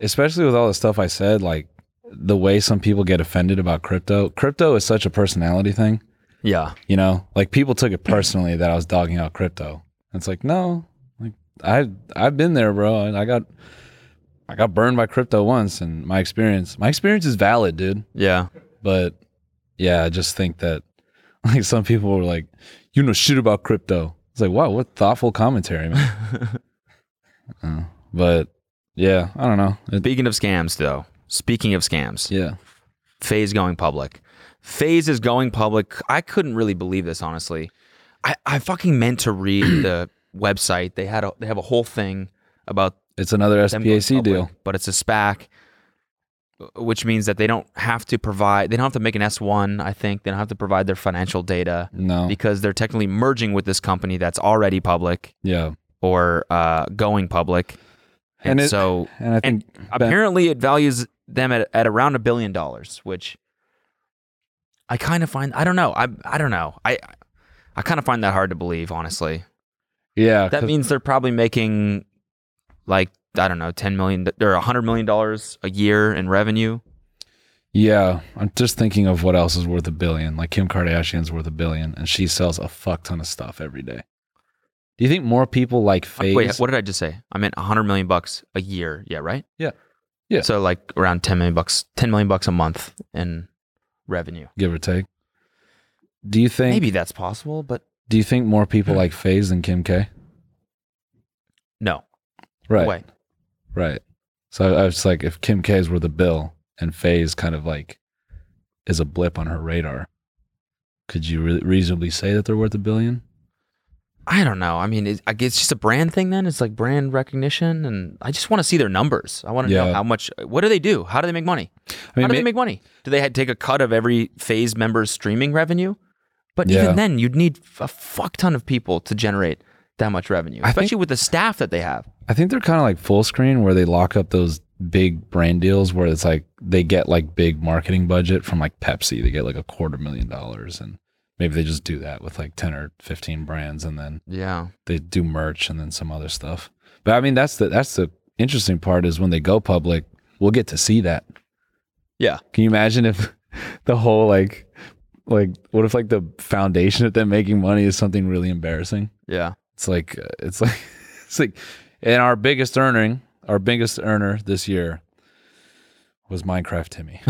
especially with all the stuff I said, like the way some people get offended about crypto. Crypto is such a personality thing. Yeah. You know, like people took it personally that I was dogging out crypto. It's like no, like I I've been there, bro. And I got I got burned by crypto once, and my experience my experience is valid, dude Yeah. but yeah, I just think that like some people were like, you know shit about crypto. It's like, wow, what thoughtful commentary, man. Uh, but yeah, I don't know. It- Speaking of scams though, speaking of scams, yeah, FaZe going public. FaZe is going public. I couldn't really believe this, honestly. I, I fucking meant to read the website. They had a they have a whole thing about it's another SPAC public, deal. but it's a SPAC, which means that they don't have to provide. They don't have to make an S one. I think they don't have to provide their financial data No, because they're technically merging with this company that's already public yeah, or uh, going public. And, And it- so and I and think Ben- apparently it values them at, at around a billion dollars, which I kind of find I don't know. I I don't know. I I kind of find that hard to believe, honestly. yeah, that means they're probably making like I don't know, 10 million or a 100 million dollars a year in revenue. yeah. I'm just thinking of what else is worth a billion. Like Kim Kardashian's worth a billion, and she sells a fuck ton of stuff every day. Do you think more people like Uh, FaZe? Wait, what did I just say? I meant 100 million bucks a year. Yeah, right? Yeah. Yeah. So like around 10 million bucks, 10 million bucks a month in revenue. give or take? Do you think? Maybe that's possible, but Do you think more people like FaZe than Kim K? no. Right. Way. Right. So I was like, if Kim K is worth a bill and Faye's kind of like is a blip on her radar, could you re- reasonably say that they're worth a billion? I don't know. I mean, it, I guess it's just a brand thing. Then it's like brand recognition, and I just want to see their numbers. I want to know how much. What do they do? How do they make money? I how mean, do they make money? Do they take a cut of every FaZe member's streaming revenue? But Yeah. even then, you'd need a fuck ton of people to generate that much revenue, I think- especially with the staff that they have. I think they're kind of like full screen where they lock up those big brand deals where it's like they get like big marketing budget from like Pepsi. They get like a quarter million dollars and maybe they just do that with like 10 or 15 brands and then Yeah, they do merch and then some other stuff. But I mean, that's the, that's the interesting part is when they go public, we'll get to see that. yeah. Can you imagine if the whole like like what if like the foundation of them making money is something really embarrassing? Yeah. It's like uh, it's like it's like and our biggest earning, our biggest earner this year was Minecraft Timmy.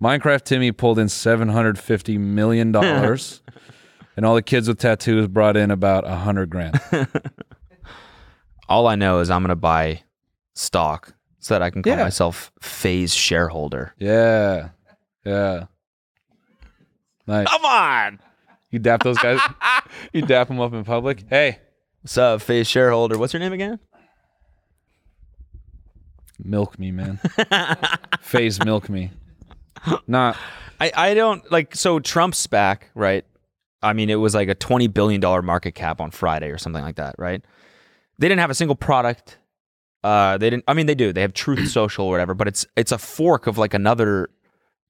Minecraft Timmy pulled in 750 million dollars and all the kids with tattoos brought in about a 100 grand. All I know is I'm gonna buy stock so that I can call Yeah. myself FaZe shareholder. Yeah. Yeah. Nice. Come on. You dap those guys. you dap them up in public. Hey, What's up, FaZe shareholder? What's your name again? milk me, man. FaZe milk me. Not I, I don't like so Trump's back, right? I mean, it was like a twenty billion dollar market cap on Friday or something like that, right? They didn't have a single product. Uh, they didn't. I mean, they do. They have Truth Social or whatever, but it's it's a fork of like another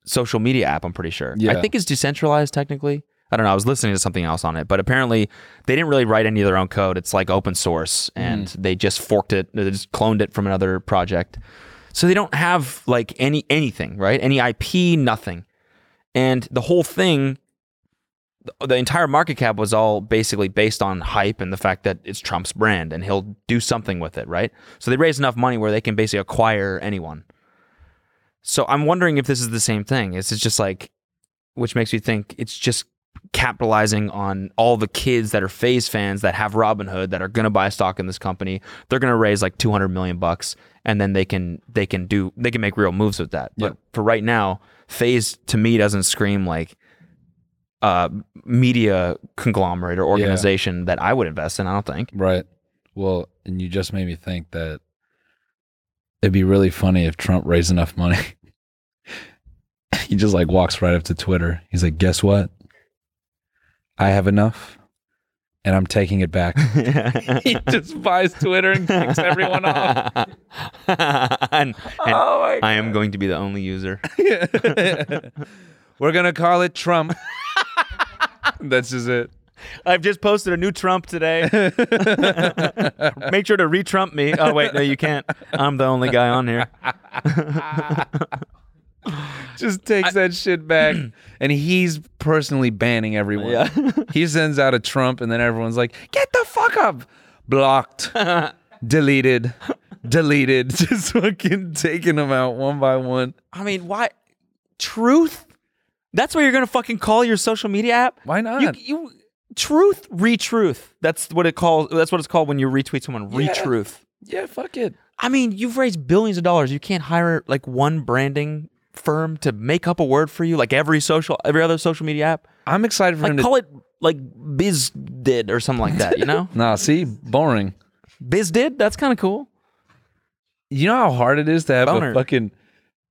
social media app. I'm pretty sure. Yeah. I think it's decentralized technically. I don't know. I was listening to something else on it, but apparently they didn't really write any of their own code. It's like open source, and hmm. they just forked it. They just cloned it from another project. So they don't have like any anything, right? Any IP, nothing. And the whole thing, the- entire market cap was all basically based on hype and the fact that it's Trump's brand and he'll do something with it, right? So they raised enough money where they can basically acquire anyone. So I'm wondering if this is the same thing. Is it just like, which makes me think it's just capitalizing on all the kids that are FaZe fans that have Robinhood that are going to buy stock in this company. They're going to raise like 200 million bucks and then they can they can do they can make real moves with that. But for right now, FaZe to me doesn't scream like uh media conglomerate or organization that I would invest in, I don't think. Right. Well, and you just made me think that it'd be really funny if Trump raised enough money. he just like walks right up to Twitter. He's like, "Guess what? I have enough, and I'm taking it back." he just buys Twitter and kicks everyone off. and, and Oh my I am going to be the only user. We're gonna call it Trump. That's just it. I've just posted a new Trump today. Make sure to re-Trump me. Oh wait, no, you can't. I'm the only guy on here. Just takes that shit back, and he's personally banning everyone. Yeah. he sends out a Trump, and then everyone's like, "Get the fuck up!" Blocked, deleted, deleted. Just fucking taking them out one by one. I mean, why? Truth? That's what you're gonna fucking call your social media app? Why not? You, you truth, re-truth. That's what it calls. That's what it's called when you retweet someone. Re-truth. yeah, fuck it. I mean, you've raised billions of dollars. You can't hire like one branding firm to make up a word for you, like every social, every other social media app. I'm excited for him to. call it like Biz did or something like that. You know, nah, see, boring. Biz did. That's kind of cool. You know how hard it is to have Boner. a fucking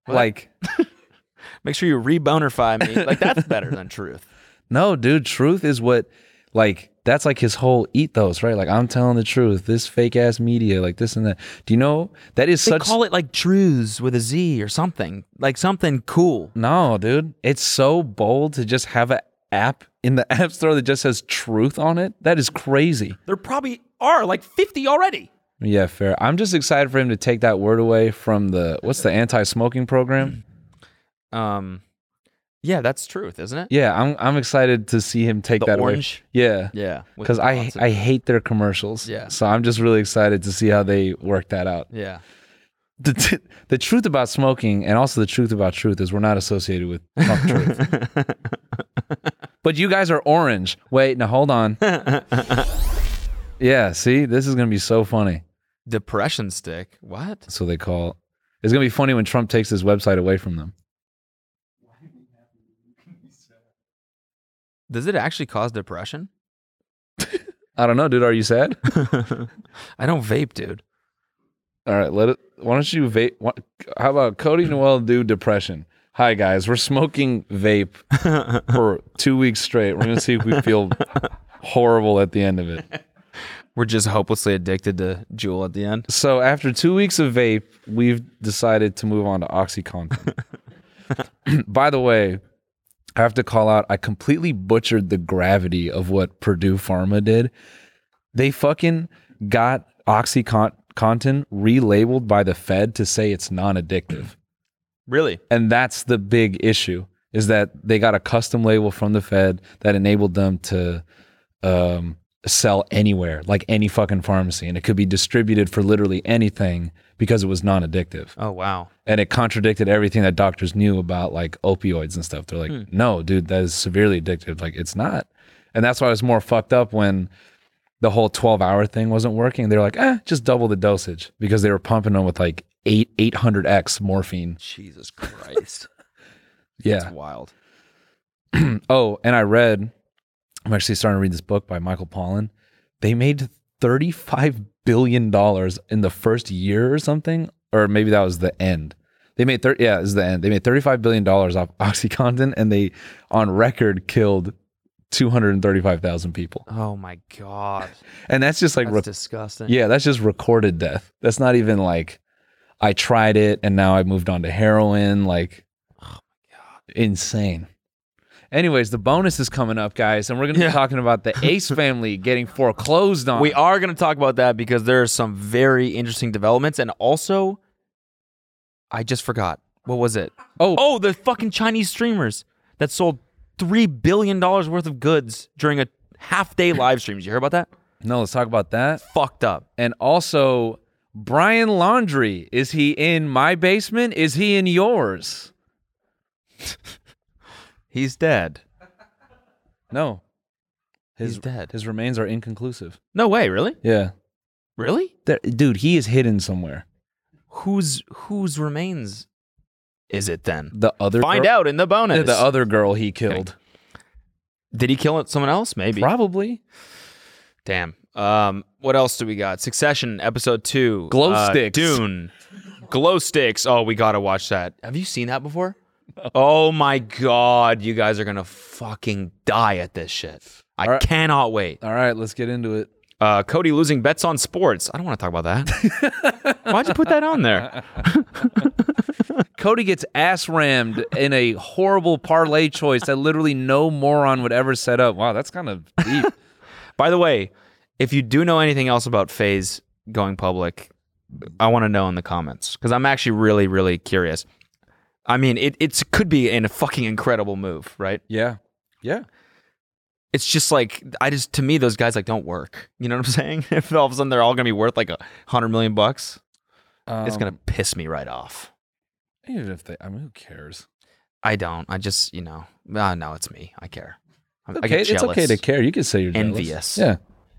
like. Make sure you re-bonerfy me. Like that's better than truth. No, dude, truth is what like that's like his whole ethos, right? Like I'm telling the truth. This fake ass media, like this and that. Do you know that is They such call it like truths with a Z or something, like something cool. No, dude. It's so bold to just have an app in the app store that just says truth on it. That is crazy. There probably are like 50 already. Yeah, fair. I'm just excited for him to take that word away from the what's the anti-smoking program? Um, yeah, that's truth, isn't it? Yeah, I'm I'm excited to see him take The that orange? away. Yeah. Yeah, with Cuz I I hate their commercials. Yeah. So I'm just really excited to see how they work that out. Yeah. The t- the truth about smoking and also the truth about truth is we're not associated with truth. but you guys are orange. Wait, now hold on. yeah, see, this is gonna be so funny. Depression stick. What? That's what they call. It's gonna be funny when Trump takes his website away from them. Does it actually cause depression? I don't know, dude. Are you sad? I don't vape, dude. All right, let it. Why don't you vape? How about Cody Noel do depression? Hi guys, we're smoking vape for two weeks straight. We're gonna see if we feel horrible at the end of it. We're just hopelessly addicted to Juul at the end. So after two weeks of vape, we've decided to move on to OxyContin. By the way, I have to call out. I completely butchered the gravity of what Purdue Pharma did. They fucking got OxyContin relabeled by the Fed to say it's non-addictive. Really? And that's the big issue is that they got a custom label from the Fed that enabled them to um, sell anywhere, like any fucking pharmacy. And it could be distributed for literally anything because it was non addictive. Oh wow. And it contradicted everything that doctors knew about like opioids and stuff. They're like, no, dude, that is severely addictive. Like, it's not. And that's why it was more fucked up when the whole 12 hour thing wasn't working. They're like, eh, just double the dosage because they were pumping them with like eight, 800x morphine. Jesus Christ. Yeah. That's wild. oh, and I read, I'm actually starting to read this book by Michael Pollan. They made $35 billion in the first year or something, or maybe that was the end. They made, thir- yeah, this is the end. They made $35 billion off Oxycontin and they, on record, killed 235,000 people. Oh my god. And that's just like, That's re- disgusting. yeah, that's just recorded death. That's not even like, I tried it and now I moved on to heroin. Like, oh my god. insane. Anyways, the bonus is coming up, guys, and we're gonna be talking about the Ace family getting foreclosed on. We are going to talk about that because there are some very interesting developments, and also, I just forgot what was it? Oh. oh, the fucking Chinese streamers that sold three billion dollars worth of goods during a half day live stream. Did you hear about that? No, let's talk about that. Fucked up. And also, Brian Laundrie. Is he in my basement? Is he in yours? He's dead. No. His He's dead. His remains are inconclusive. No way, really? Yeah. Really? There- dude, he is hidden somewhere. Whose whose remains is it then? The other Find girl- out in the bonus. The other girl he killed. Did he kill someone else? Maybe. Probably. Damn. Um, what else do we got? Succession, episode two. Glow Uh, sticks. Dune. Glow sticks. Oh, we gotta watch that. Have you seen that before? Oh my god, you guys are gonna fucking die at this shit. I right. cannot wait. All right, let's get into it. Uh, Cody losing bets on sports. I don't want to talk about that. Why'd you put that on there? Cody gets ass rammed in a horrible parlay choice that literally no moron would ever set up. Wow, that's kind of deep. By the way, if you do know anything else about FaZe going public, I want to know in the comments because I'm actually really, really curious. I mean, it it's could be in a fucking incredible move, right? yeah. Yeah. It's just like I just to me those guys like don't work. You know what I'm saying? If all of a sudden they're all gonna be worth like a hundred million bucks, it's gonna Um, piss me right off. even if they I mean who cares? I don't. I just you know, ah, no, it's me. I care. I'm- I Okay, get it's okay to care. You can say you're jealous. Envious. Yeah.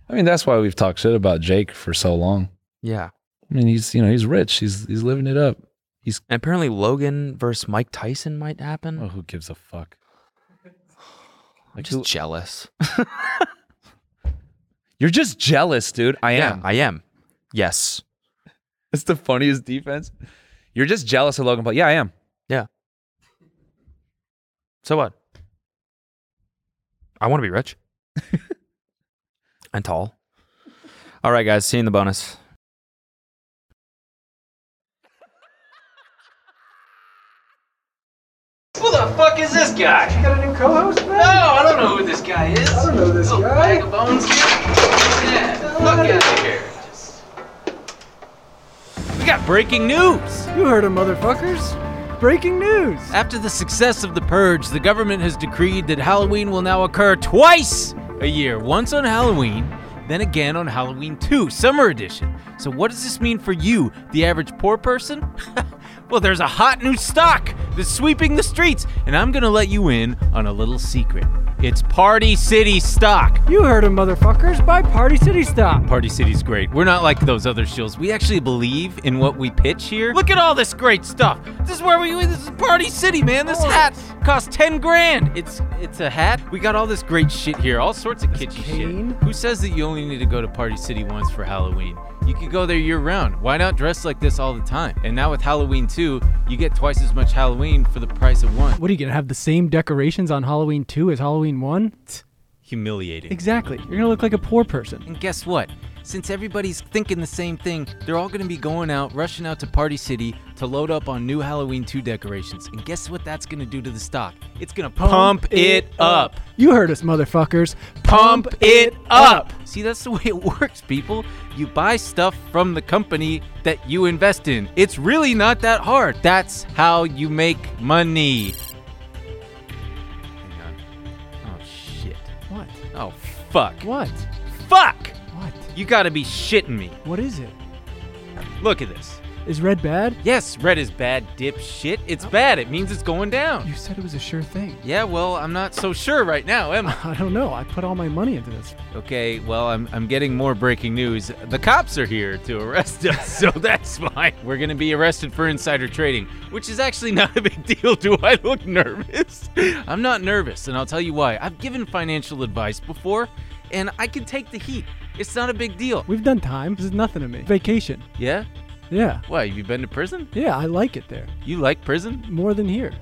I mean, that's why we've talked shit about Jake for so long. Yeah. I mean, he's you know he's rich. He's he's living it up. He's apparently Logan versus Mike Tyson might happen. oh, who gives a fuck? I'm just jealous. You're just jealous, dude. I Yeah, am. I am. Yes. It's the funniest defense. You're just jealous of Logan Paul. Yeah, I am. Yeah. So what? I want to be rich and tall. All right, guys. See you in the bonus. Who the fuck is this guy? You got a new co-host, man? No, I don't know who this guy is. I don't know this Little guy. Bag of bones here. Yeah, fuck out of here. We got breaking news. You heard him, motherfuckers. Breaking news. After the success of The Purge, the government has decreed that Halloween will now occur twice a year. Once on Halloween, then again on Halloween 2, Summer Edition. So, what does this mean for you, the average poor person? well, there's a hot new stock that's sweeping the streets, and I'm gonna let you in on a little secret. It's Party City stock. You heard him, motherfuckers. Buy Party City stock. Party City's great. We're not like those other shows. We actually believe in what we pitch here. Look at all this great stuff. This is where we. This is Party City, man. This oh, hat costs ten grand. It's it's a hat. We got all this great shit here. All sorts of kitschy cane? shit. Who says that you only need to go to Party City once for Halloween? You could go there year round. Why not dress like this all the time? And now with Halloween 2, you get twice as much Halloween for the price of one. What are you gonna have the same decorations on Halloween 2 as Halloween 1? Humiliating. Exactly. You're gonna look like a poor person. And guess what? Since everybody's thinking the same thing, they're all gonna be going out, rushing out to Party City to load up on new Halloween 2 decorations. And guess what that's gonna do to the stock? It's gonna pump, it up. You heard us, motherfuckers. Pump it up. See, that's the way it works, people. You buy stuff from the company that you invest in. It's really not that hard. That's how you make money. Hang on. Oh, shit. What? Oh, fuck. What? Fuck! What? You gotta be shitting me. What is it? Look at this. Is red bad? Yes, red is bad, dipshit. It's bad. It means it's going down. You said it was a sure thing. Yeah, well, I'm not so sure right now, am I? I don't know. I put all my money into this. Okay, well, I'm, I'm getting more breaking news. The cops are here to arrest us, so that's fine. We're gonna be arrested for insider trading, which is actually not a big deal. Do I look nervous? I'm not nervous, and I'll tell you why. I've given financial advice before, and I can take the heat. It's not a big deal. We've done time. This is nothing to me. Vacation. Yeah? Yeah. Why, have you been to prison? Yeah, I like it there. You like prison? More than here.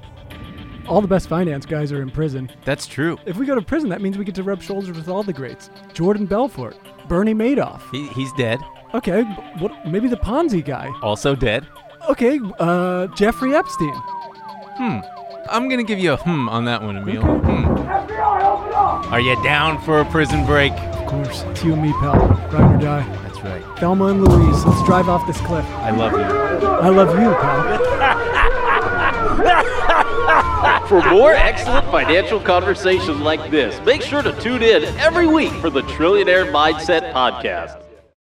All the best finance guys are in prison. That's true. If we go to prison, that means we get to rub shoulders with all the greats. Jordan Belfort, Bernie Madoff. He, he's dead. Okay, b- what? Maybe the Ponzi guy. Also dead. Okay, uh, Jeffrey Epstein. Hmm. I'm gonna give you a hmm on that one, Emil. Hmm. Are you down for a prison break? Of course, it's you and me, pal. Ride or die. That's right. Thelma and Louise, let's drive off this cliff. I love you. I love you, pal. For more excellent financial conversation like this, make sure to tune in every week for the Trillionaire Mindset Podcast.